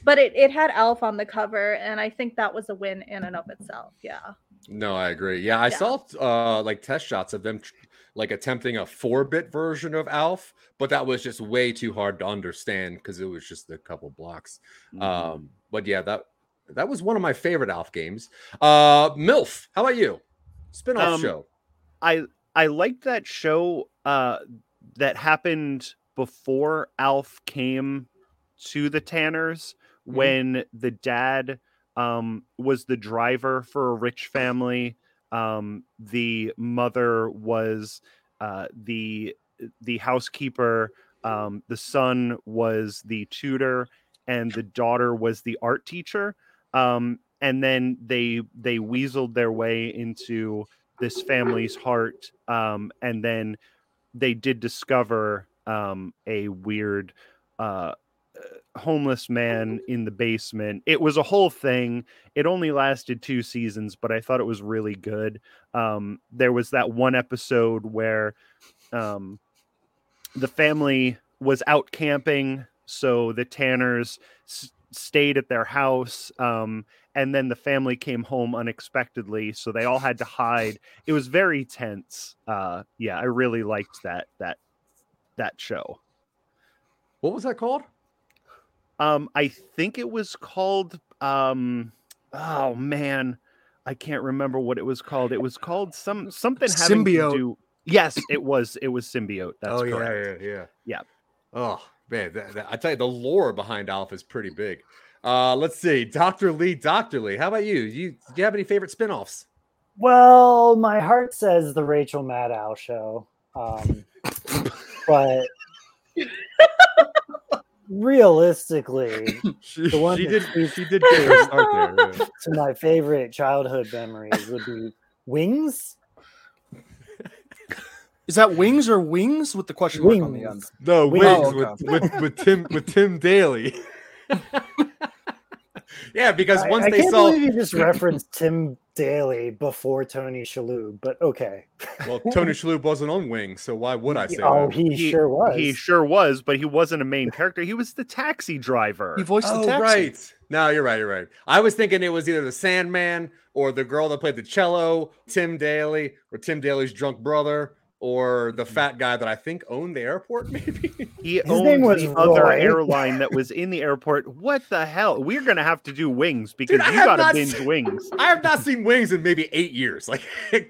but it, it had Alf on the cover, and I think that was a win in and of itself. Yeah. No, I agree. Yeah, I Yeah. saw uh like test shots of them tr- like attempting a 4-bit version of Alf, but that was just way too hard to understand because it was just a couple blocks. Mhm. Um, but yeah, that that was one of my favorite Alf games. Uh MILF, how about you? Spin-off Um, show. I I liked that show uh that happened before Alf came to the Tanners Mhm. when the dad um was the driver for a rich family um the mother was uh the the housekeeper um, the son was the tutor and the daughter was the art teacher. Um, and then they they weaseled their way into this family's heart. Um, and then they did discover um, a weird uh, homeless man in the basement. It was a whole thing. It only lasted two seasons, but I thought it was really good. Um, there was that one episode where um, the family was out camping, so the Tanners s- stayed at their house. Um, and then the family came home unexpectedly, so they all had to hide. It was very tense. Uh, yeah, I really liked that that that show. What was that called? Um, I think it was called. Um, oh man, I can't remember what it was called. It was called some something having Symbiote. to do. Yes, it was. It was symbiote. That's oh correct. yeah, yeah, yeah. Yeah. Oh man, that, that- I tell you, the lore behind Alf is pretty big. Uh, let's see, Doctor Lee, Doctor Lee. How about you? You do you have any favorite spin-offs? Well, my heart says the Rachel Maddow show. Um, [laughs] but [laughs] realistically, [laughs] She, The one she that did. She did get her [laughs] start there. yeah. to my favorite childhood memories would be Wings. Is that wings or wings with the question mark on the end? Wings. No, Wings. Wings Oh, with, with with Tim with Tim Daly. [laughs] yeah, because I, once I they can't saw believe you just referenced Tim Daly before Tony Shalhoub, but okay. well, [laughs] Tony Shalhoub wasn't on Wings, so why would I say oh, that? he, sure was. He sure was, but he wasn't a main character. He was the taxi driver. He voiced the Oh, taxi. right. No, you're right. You're right. I was thinking it was either the Sandman or the girl that played the cello, Tim Daly, or Tim Daly's drunk brother, or the mm-hmm. fat guy that I think owned the airport. [laughs] Maybe. He His owned name was the other airline that was in the airport. What the hell? We're gonna have to do wings because I you gotta not binge seen- wings. [laughs] I have not seen Wings in maybe eight years. [laughs] Like,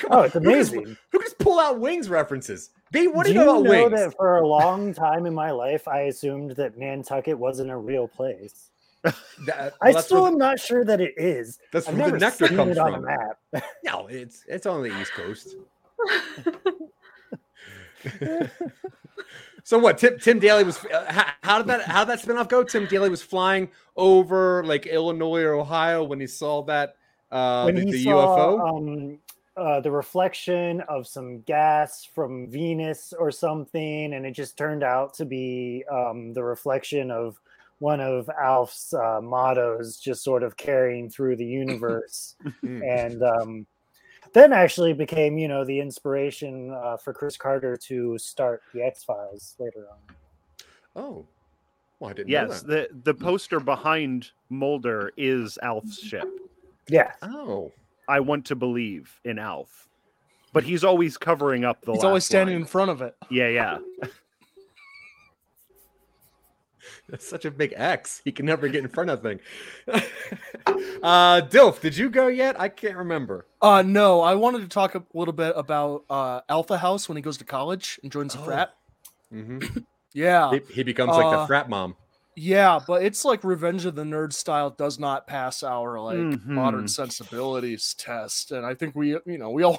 Oh, on. it's Who just- amazing. Who just pull out Wings references? They what do, do you know about Wings? that for a long time in my life, I assumed that Nantucket wasn't a real place. That- I well, that's still where am not sure that it is. that's I've where the nectar comes it on from. a map. No, it's it's on the East Coast. [laughs] so what? Tim Tim Daly was. Uh, how, how did that? How did that spinoff go? Tim Daly was flying over like Illinois or Ohio when he saw that uh, when the, he the saw UFO. um, uh, the reflection of some gas from Venus or something, and it just turned out to be um, the reflection of one of Alf's uh, mottos, just sort of carrying through the [laughs] universe, Hmm. and um, then actually became, you know, the inspiration uh, for Chris Carter to start the X Files later on. Oh, well, I didn't Yes, know that. the the poster behind Mulder is Alf's ship. Yeah, Oh, I want to believe in Alf, but he's always covering up the. He's always standing line. in front of it. Yeah, yeah. [laughs] that's such a big X. He can never get in front of thing. [laughs] uh, Dilf, did you go yet? I can't remember. Uh no, I wanted to talk a little bit about uh Alpha House when he goes to college and joins a Oh. frat. hmm [clears throat] Yeah. He, he becomes like the Uh, frat mom. Yeah, but it's like Revenge of the Nerd style does not pass our like modern Mhm. sensibilities test, and I think we, you know, we all,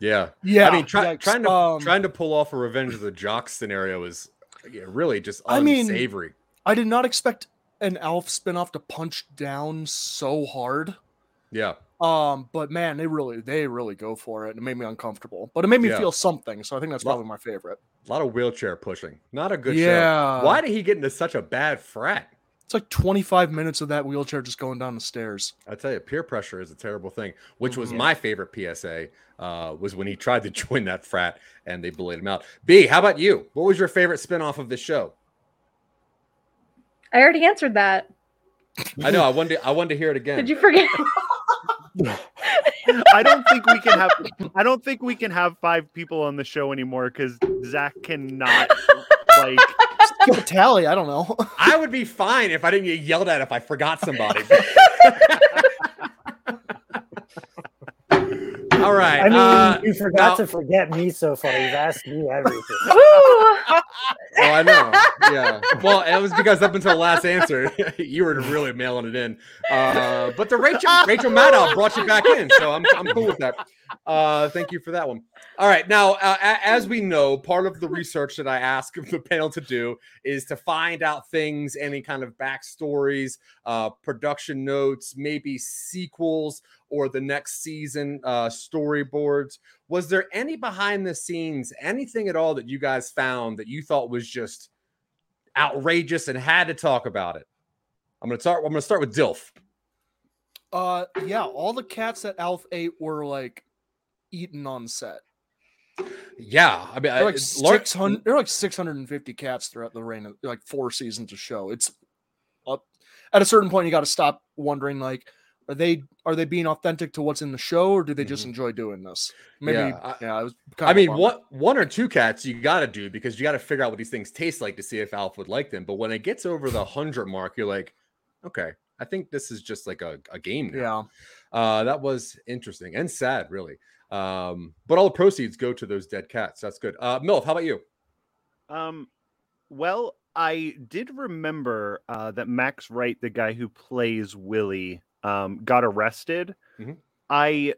Yeah. [laughs] yeah. I mean, try, yikes. trying to Um, trying to pull off a Revenge of the Jocks scenario is yeah, really just I mean, unsavory. I did not expect an Alf spinoff to punch down so hard. yeah. Um, but man, they really, they really go for it, and it made me uncomfortable. But it made me Yeah. feel something, so I think that's Lo- probably my favorite. A lot of wheelchair pushing. Not a good Yeah. show. Why did he get into such a bad frat? It's like 25 minutes of that wheelchair just going down the stairs. I tell you, peer pressure is a terrible thing. Which was Mhm. my favorite PSA. Uh, was when he tried to [laughs] join that frat and they bullied him out. B, how about you? What was your favorite spinoff of the show? I already answered that. I know. I wanted. To, I wanted to hear it again. Did you forget? [laughs] I don't think we can have. I don't think we can have five people on the show anymore because Zach cannot like. Keep a tally. I don't know. I would be fine if I didn't get yelled at if I forgot somebody. [laughs] All right. I mean, uh, you forgot now- to forget me so far. You've asked me everything. [laughs] Oh, I know. Yeah. Well, it was because up until the last answer, [laughs] you were really mailing it in. Uh, but the Rachel Rachel Maddow brought you back in, so I'm I'm cool with that. Uh, thank you for that one. All right, now uh, as we know, part of the research that I ask [laughs] the panel to do is to find out things, any kind of backstories, uh, production notes, maybe sequels or the next season uh, storyboards. Was there any behind the scenes, anything at all that you guys found that you thought was just outrageous and had to talk about it? I'm gonna start. I'm gonna start with Dilf. Uh, yeah, all the cats that Alf ate were like eaten on set. Yeah, I mean, They're like six hundred. They're like six hundred and fifty cats throughout the reign of like four seasons of show. It's up at a certain point you got to stop wondering like, are they are they being authentic to what's in the show or do they just enjoy doing this? Maybe Mm-hmm. Yeah, yeah. I- it was. I kinda mean, bummed. what one or two cats you got to do because you got to figure out what these things taste like to see if Alf would like them. But when it gets over the hundred mark, you're like, okay, I think this is just like a, a game now. Yeah. Uh, that was interesting and sad, really. Um, but all the proceeds go to those dead cats. That's good. Uh, Milf, how about you? Um, well, I did remember uh, that Max Wright, the guy who plays Willie, um, got arrested. Mhm. I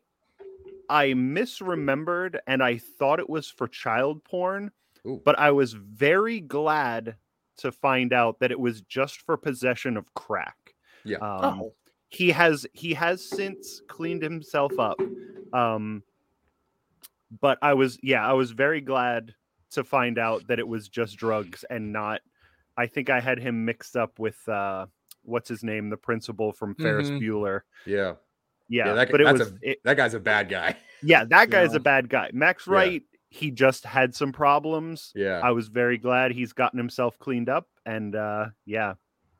I misremembered, and I thought it was for child porn, Ooh. but I was very glad to find out that it was just for possession of crack. Yeah. Um, Oh. he has he has since cleaned himself up um but i was yeah i was very glad to find out that it was just drugs and not i think i had him mixed up with uh what's his name the principal from ferris Mhm. bueller Yeah, yeah, that, but it was a, it, that guy's a bad guy. [laughs] yeah that guy's Yeah. a bad guy max Yeah. wright he just had some problems Yeah, i was very glad he's gotten himself cleaned up and uh yeah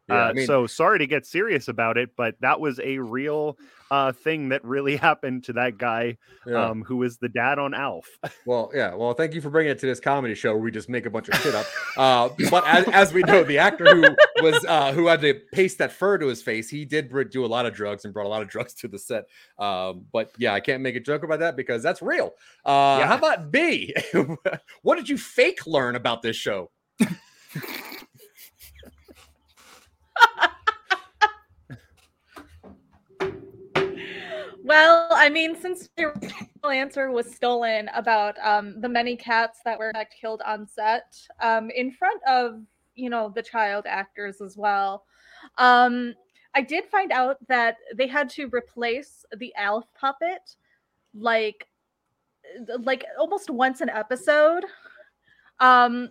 yeah. uh, I mean, so sorry to get serious about it, but that was a real uh, thing that really [laughs] happened to that guy yeah. um, who was the dad on Alf. [laughs] Well, yeah. Well, thank you for bringing it to this comedy show where we just make a bunch of shit up. Uh, but as, as we know, the actor who was uh, who had to paste that fur to his face, he did do a lot of drugs and brought a lot of drugs to the set. Um, but yeah, I can't make a joke about that because that's real. Uh, Yeah. How about B? [laughs] what did you fake learn about this show? Well, I mean, since original answer was stolen about um, the many cats that were killed on set um, in front of, you know, the child actors as well, um, I did find out that they had to replace the Alf puppet like, like almost once an episode, um,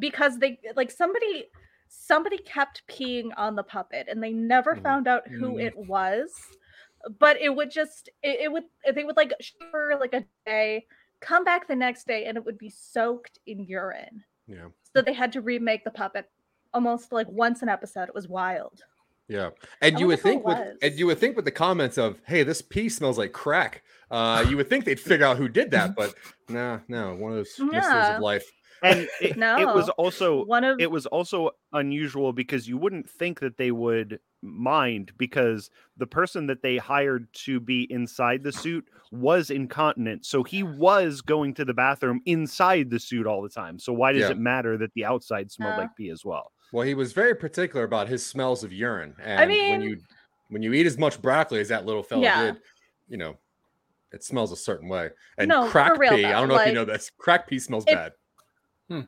because they like somebody somebody kept peeing on the puppet and they never Mhm. found out who Mm. it was but it would just it, it would they would like for like a day come back the next day and it would be soaked in urine Yeah, so they had to remake the puppet almost like once an episode it was wild yeah. And you would think it with and you would think with the comments of, "Hey, this pee smells like crack." Uh, you would think they'd figure out who did that, [laughs] but no, no. One of those mysteries of life. And [laughs] it, it was also one of it was also unusual because you wouldn't think that they would mind because the person that they hired to be inside the suit was incontinent so he was going to the bathroom inside the suit all the time so why does Yeah. it matter that the outside smelled Yeah. like pee as well Well, he was very particular about his smells of urine, and when mean- you when you eat as much broccoli as that little fella Yeah. did, you know, it smells a certain way. And No, crack real pee, I don't know if you know this. Crack pee smells if- bad. If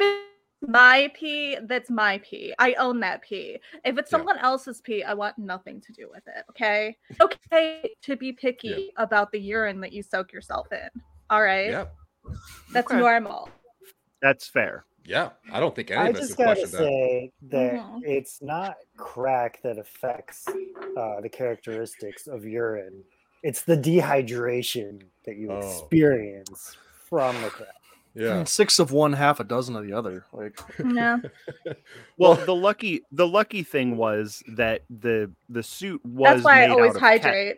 it's my pee that's my pee i own that pee if it's Yeah. someone else's pee i want nothing to do with it okay okay to be picky about the urine that you soak yourself in all right Yeah, that's Okay. normal that's fair yeah. I don't think any I of us just have gotta questioned that. say that Mhm. it's not crack that affects uh, the characteristics of urine. It's the dehydration that you Oh. experience from the crack. Yeah, Six of one, half a dozen of the other. Like [laughs] [laughs] yeah well Well- the lucky the lucky thing was that the the suit was that's why i always out of cat- hydrate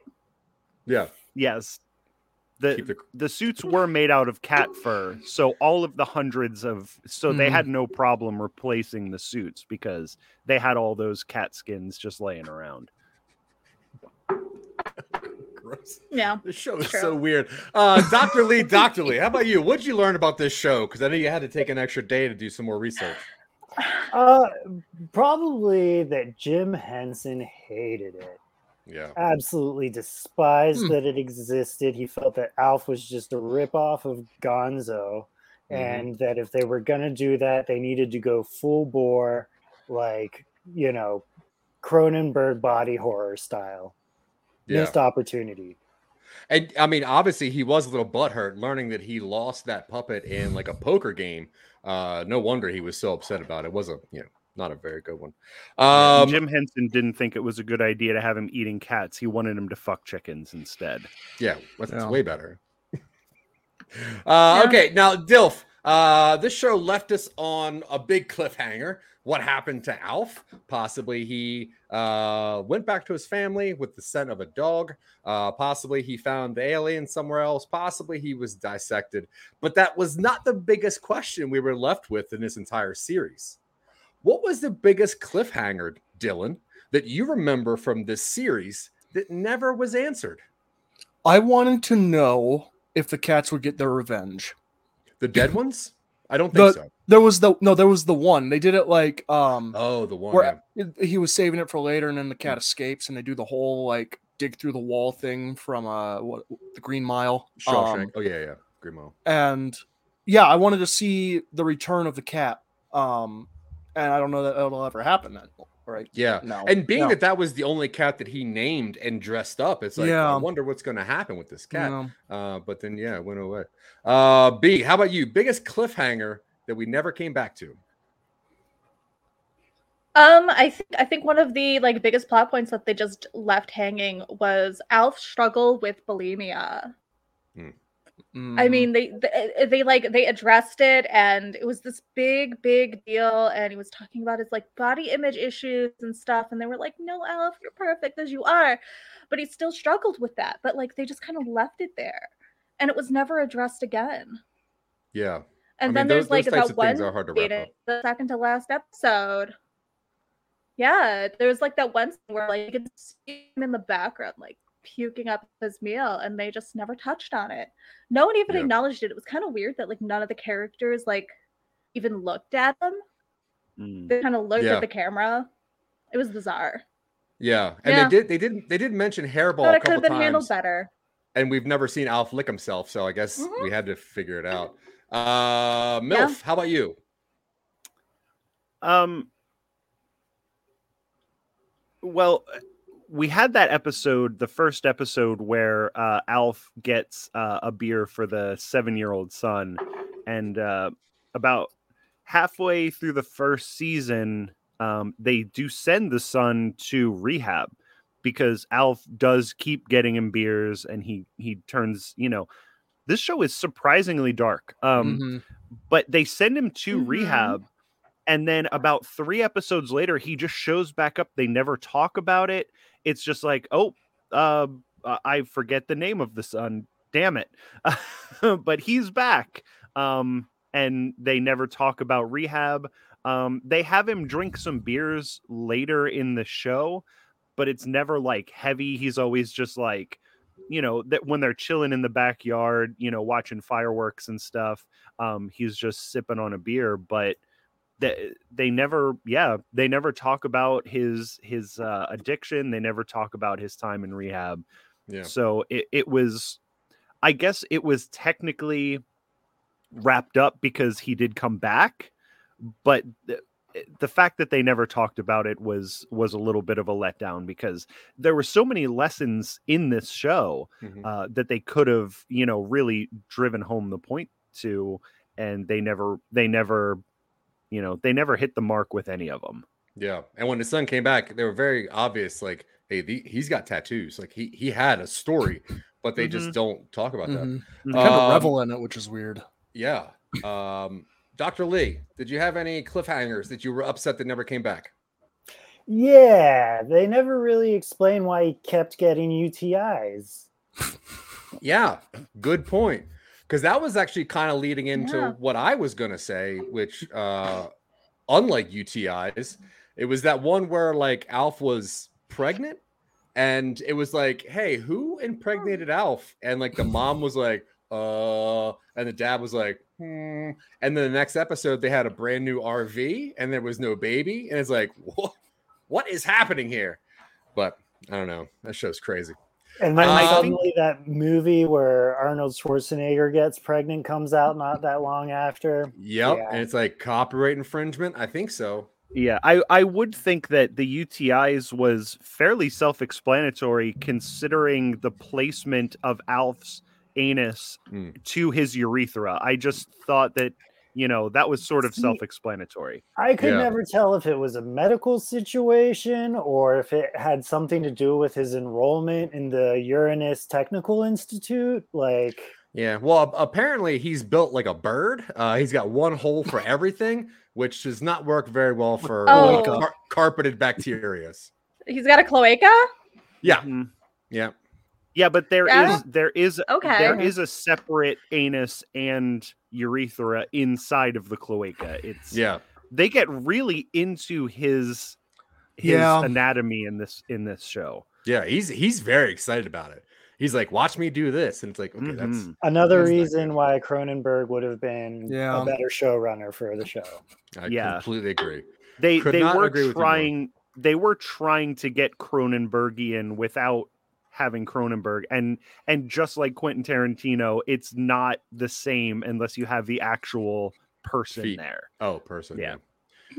yeah. yes the the the suits were made out of cat fur so all of the hundreds of so they Mhm. had no problem replacing the suits because they had all those cat skins just laying around gross. Yeah. This show is True. so weird. Uh, Dr. Lee, [laughs] Dr. Lee, how about you? What'd you learn about this show? Because I know you had to take an extra day to do some more research. Uh, probably that Jim Henson hated it. Yeah. Absolutely despised Hmm. that it existed. He felt that Alf was just a ripoff of Gonzo, Mhm. and that if they were gonna do that, they needed to go full bore, like you know, Cronenberg body horror style. Yeah. Missed opportunity. And I mean, obviously, he was a little butthurt learning that he lost that puppet in like a poker game. Uh, no wonder he was so upset about it. it was a you know not a very good one. Um, Jim Henson didn't think it was a good idea to have him eating cats. He wanted him to fuck chickens instead. Yeah, that's Yeah. way better. uh, Okay, now Dilf. Uh, this show left us on a big cliffhanger. What happened to Alf? Possibly he uh, went back to his family with the scent of a dog. Uh, possibly he found the alien somewhere else. Possibly he was dissected. But that was not the biggest question we were left with in this entire series. What was the biggest cliffhanger, Dylan, that you remember from this series that never was answered? I wanted to know if the cats would get their revenge. The dead ones? I don't think The- so. There was the no, there was the one. They did it like um Oh, the one. where yeah. he was saving it for later, and then the cat escapes, and they do the whole like dig through the wall thing from uh what the Green Mile. Shawshank. Um, oh yeah, yeah. Green Mile. and yeah, I wanted to see the return of the cat. Um, and I don't know that it'll ever happen then, right? Yeah. No. And being no. that that was the only cat that he named and dressed up, it's like Yeah. I wonder what's going to happen with this cat. No. Uh, but then yeah, it went away. Uh, B, how about you? Biggest cliffhanger that we never came back to? Um, I think I think one of the like biggest plot points that they just left hanging was Alf's struggle with bulimia. I Mm, mean, they, they they like they addressed it, and it was this big, big deal. And he was talking about his like body image issues and stuff, and they were like, "No, Alf, you're perfect as you are," but he still struggled with that. But like, they just kind of left it there, and it was never addressed again. Yeah. And I then mean, there's those- like those about one are hard to wrap up. the second to last episode. Yeah, there was like that one scene where like you could see him in the background, like puking up his meal, and they just never touched on it. No one even Yeah. acknowledged it. It was kind of weird that like none of the characters like even looked at them. Mm. They kind of looked Yeah. at the camera. It was bizarre. Yeah. And Yeah. they did they didn't. they didn't mention hairball Thought a it could have been times. handled better. And we've never seen Alf lick himself, so I guess Mhm. we had to figure it out. Uh MILF, how about you? Um. Well, we had that episode, the first episode where uh, Alf gets uh, a beer for the seven-year-old son, and uh, about halfway through the first season, um, they do send the son to rehab because Alf does keep getting him beers, and he he turns. You know, this show is surprisingly dark. Um, mhm. but they send him to Mhm. rehab and then about three episodes later he just shows back up they never talk about it it's just like oh uh, uh, i forget the name of the son. Damn it. [laughs] But he's back um and they never talk about rehab. Um they have him drink some beers later in the show but it's never like heavy. He's always just like you know that when they're chilling in the backyard you know watching fireworks and stuff um he's just sipping on a beer. But they, they never yeah they never talk about his his uh, addiction they never talk about his time in rehab Yeah. so it, it was i guess it was technically wrapped up because he did come back but the, the fact that they never talked about it was was a little bit of a letdown because there were so many lessons in this show Mhm. uh, that they could have you know really driven home the point to and they never they never you know they never hit the mark with any of them Yeah, and when the son came back, they were very obvious. Like, hey, the, he's got tattoos. Like he he had a story, but they just Mhm. don't talk about that. Mhm. Mhm. Kind of Um, revel in it, which is weird. Yeah. Um, Dr. Lee, did you have any cliffhangers that you were upset that never came back? Yeah, they never really explain why he kept getting UTIs. Yeah, good point. Because that was actually kind of leading into Yeah. what I was gonna say, which uh unlike UTIs, it was that one where like Alf was pregnant and it was like, "Hey, who impregnated Alf?" And like the mom was like, "Uh," and the dad was like, "Hmm." And then the next episode, they had a brand new RV, and there was no baby, and it's like, "What? What is happening here?" But I don't know. That show's crazy. And then Uh, suddenly that movie where Arnold Schwarzenegger gets pregnant comes out not that long after. Yep, Yeah. and it's like copyright infringement. I think so. Yeah, I, I would think that the UTIs was fairly self explanatory considering the placement of Alf's anus Hmm. to his urethra. I just thought that, you know, that was sort of See, self explanatory. I could Yeah. never tell if it was a medical situation or if it had something to do with his enrollment in the Uranus Technical Institute. Like, Yeah. Well, apparently he's built like a bird. Uh, he's got one hole for [laughs] everything, which does not work very well for Oh. car- carpeted bacteria. He's got a cloaca. Yeah. Mhm. Yeah. Yeah, but there is Yeah. there is Okay. there is a separate anus and urethra inside of the cloaca. It's Yeah. they get really into his his Yeah. anatomy in this in this show. Yeah. He's he's very excited about it. He's like, watch me do this. And it's like, okay, that's Mhm. another That's reason good. why Cronenberg would have been Yeah. a better showrunner for the show. I Yeah. completely agree. They Could they not were agree with you more. trying they were trying to get Cronenbergian without having Cronenberg and and just like Quentin Tarantino, it's not the same unless you have the actual person Feet. there. Oh, person. Yeah.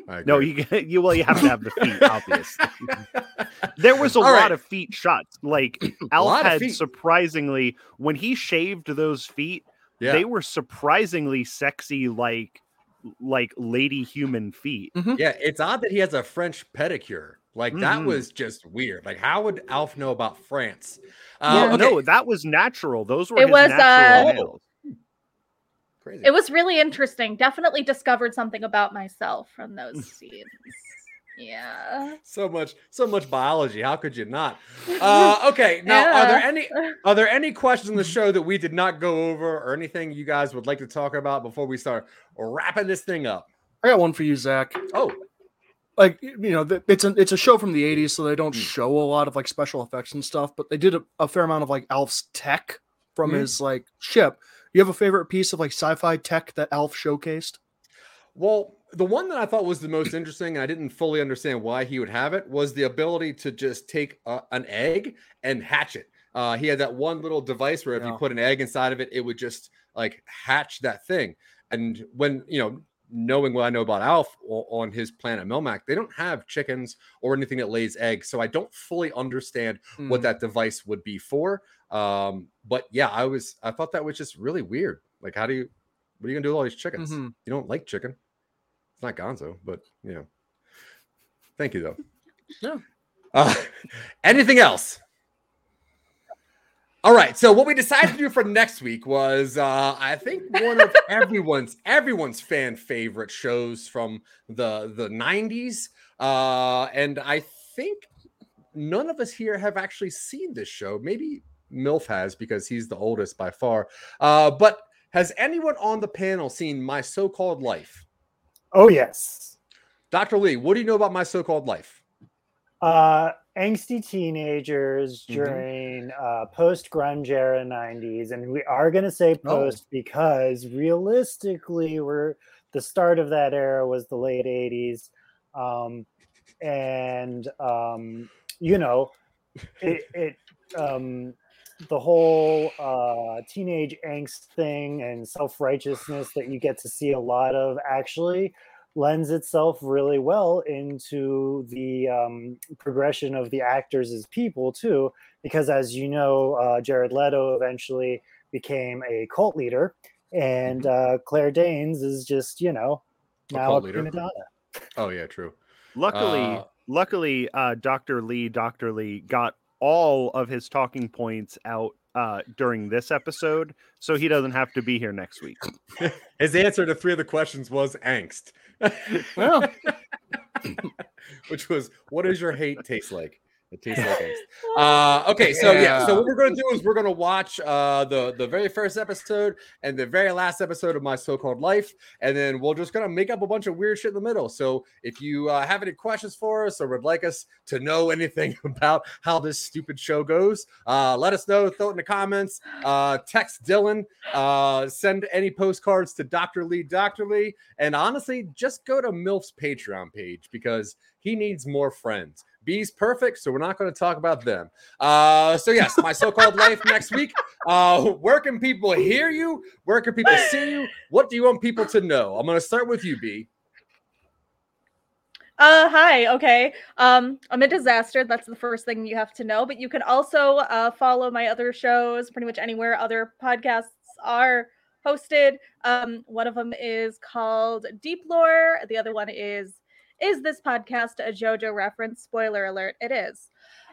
I No, you [laughs] you well you have to have the feet, [laughs] obviously. There was a All lot right. of feet shots. Like [clears throat] A Alf lot of had surprisingly when he shaved those feet, yeah. they were surprisingly sexy, like like lady human feet. Mm-hmm. yeah. It's odd that he has a French pedicure. Like that Mhm. was just weird. Like, how would Alf know about France? Yeah, Uh, okay. no, that was natural. Those were It his was, natural uh. Crazy. It was really interesting. Definitely discovered something about myself from those [laughs] scenes. Yeah. so much so much biology how could you not [laughs] uh okay now are there any [laughs] are there any questions in the show that we did not go over or anything you guys would like to talk about before we start wrapping this thing up I got one for you, Zach. oh Like you know, it's a it's a show from the '80s, so they don't Mm. show a lot of like special effects and stuff. But they did a, a fair amount of like Alf's tech from Mhm. his like ship. You have a favorite piece of like sci-fi tech that Alf showcased? well the one that i thought was the most interesting and i didn't fully understand why he would have it was the ability to just take a, an egg and hatch it uh he had that one little device where if you put an egg inside of it it would just like hatch that thing and when you know knowing what I know about Alf on his planet Melmac, they don't have chickens or anything that lays eggs. So I don't fully understand what Mm. that device would be for. Um, but yeah, I was I thought that was just really weird. Like, how do you what are you gonna do with all these chickens? Mhm. You don't like chicken. It's not Gonzo, but you know. Thank you though. Yeah. Uh, [laughs] anything else? All right. So what we decided to do for next week was uh I think one of [laughs] everyone's everyone's fan favorite shows from the the 90s. Uh and I think none of us here have actually seen this show. Maybe MILF has because he's the oldest by far. Uh but has anyone on the panel seen My So-Called Life? Oh yes. Dr. Lee, what do you know about My So-Called Life? Uh, angsty teenagers Mhm. during uh, post grunge era 90s. And we are going to say Oh. post because realistically, we're the start of that era was the late 80s. Um, and, um, you know, it, it um, the whole uh, teenage angst thing and self righteousness that you get to see a lot of actually lends itself really well into the um, progression of the actors as people too because as you know uh, jared leto eventually became a cult leader and uh, claire danes is just you know now a cult leader. prima donna Oh yeah, true. Luckily, Uh, luckily, uh, Dr. Lee, Dr. Lee got all of his talking points out uh, during this episode, so he doesn't have to be here next week. [laughs] His answer to three of the questions was angst. Well, [laughs] Which was, what does your hate taste like? It tastes like angst. Uh, okay, so yeah. so what we're gonna do is we're gonna watch uh, the the very first episode and the very last episode of my so-called life, and then we're just gonna make up a bunch of weird shit in the middle. So if you uh, have any questions for us or would like us to know [laughs] anything about how this stupid show goes, uh, let us know. Throw it in the comments. Uh, text Dylan. Uh, send any postcards to Dr. Lee, Dr. Lee, and honestly, just go to Milf's Patreon page because he needs more friends. B's perfect, so we're not going to talk about them. Uh, so yes, my so-called life next week. Uh, where can people hear you? Where can people see you? What do you want people to know? I'm going to start with you, B. Uh, hi. Okay. Um, I'm a disaster. That's the first thing you have to know. But you can also uh, follow my other shows pretty much anywhere other podcasts are hosted. Um, one of them is called Deep Lore. The other one is Is this podcast a JoJo reference? Spoiler alert, it is.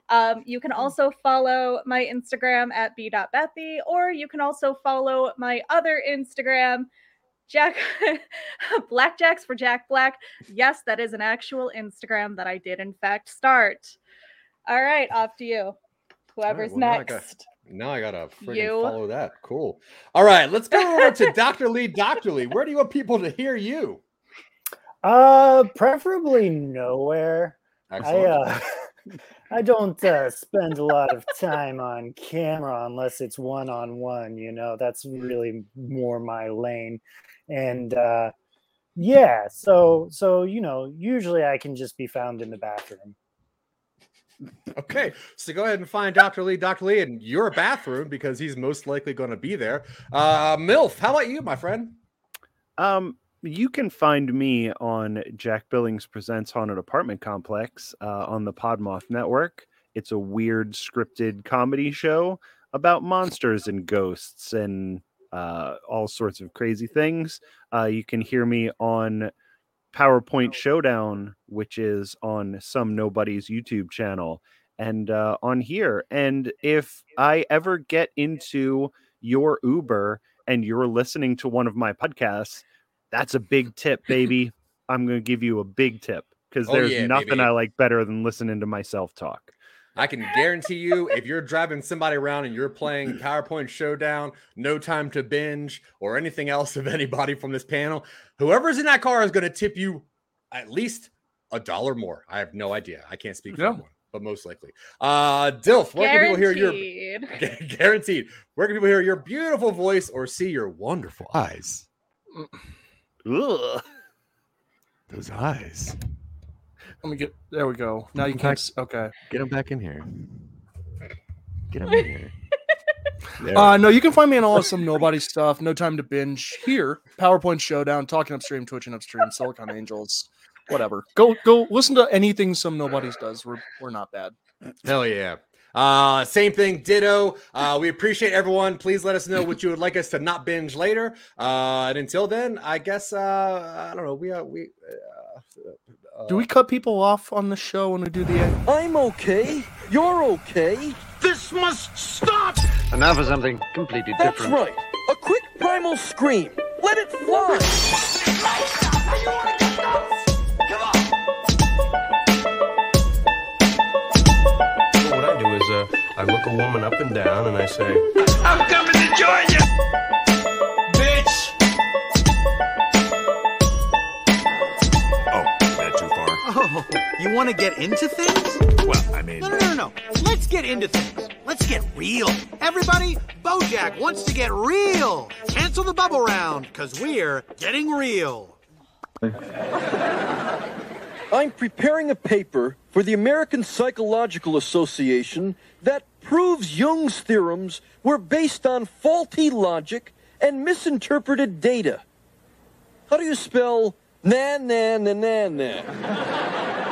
Um, you can also follow my Instagram at b.bethy, or you can also follow my other Instagram, Jack [laughs] Blackjacks for Jack Black. Yes, that is an actual Instagram that I did in fact start. All right, off to you. Whoever's well, I got- next. Now I gotta You. follow that. Cool. All right, let's go over to Dr. Lee, Dr. Lee. Where do you want people to hear you? Uh, preferably nowhere. I uh, [laughs] I don't uh, spend a lot of time on camera unless it's one on one. You know, that's really more my lane. And uh, yeah, so so you know, usually I can just be found in the bathroom. Okay, so go ahead and find Dr. Lee, Dr. Lee in your bathroom because he's most likely going to be there. Uh, MILF, how about you, my friend? Um, you can find me on Jack Billings Presents Haunted Apartment Complex uh, on the Podmoth Network. It's a weird scripted comedy show about monsters and ghosts and uh, all sorts of crazy things. Uh, you can hear me on PowerPoint Showdown, which is on some nobody's YouTube channel and uh, on here. And if I ever get into your Uber and you're listening to one of my podcasts, that's a big tip, baby. I'm going to give you a big tip because Oh, there's yeah, nothing baby. I like better than listening to myself talk. I can guarantee you, if you're driving somebody around and you're playing PowerPoint Showdown, No Time to Binge, or anything else of anybody from this panel, whoever's in that car is going to tip you at least a dollar more. I have no idea. I can't speak for Yeah. everyone, but most likely. Uh, Dilf, where can people hear your Guaranteed. [laughs] guaranteed? Where can people hear your beautiful voice or see your wonderful eyes? Ugh. Those eyes. Let me get. There we go. Now you can't. fact- Okay. Get him back in here. Get him in here. [laughs] There. Uh, no, you can find me on all of some nobody stuff. No time to binge here. PowerPoint Showdown, talking upstream, twitching upstream, Silicon Angels, whatever. Go go listen to anything some nobodies does. We're we're not bad. Hell yeah. Uh, same thing, ditto. Uh, we appreciate everyone. Please let us know what you would like us to not binge later. Uh, and until then, I guess uh, I don't know. We are we. Uh, Do we cut people off on the show when we do the end? I'm okay. You're okay. This must stop! And now for something completely That's different. That's right. A quick primal scream. Let it fly. I look a woman up and down and I say, I'm coming to join you! Bitch! Oh, is that too far? Oh, you want to get into things? Well, I mean, No, no, no, no, no. Let's get into things. Let's get real. Everybody, Bojack wants to get real. Cancel the bubble round, because we're getting real. I'm preparing a paper for the American Psychological Association that proves Jung's theorems were based on faulty logic and misinterpreted data. How do you spell na na na na na?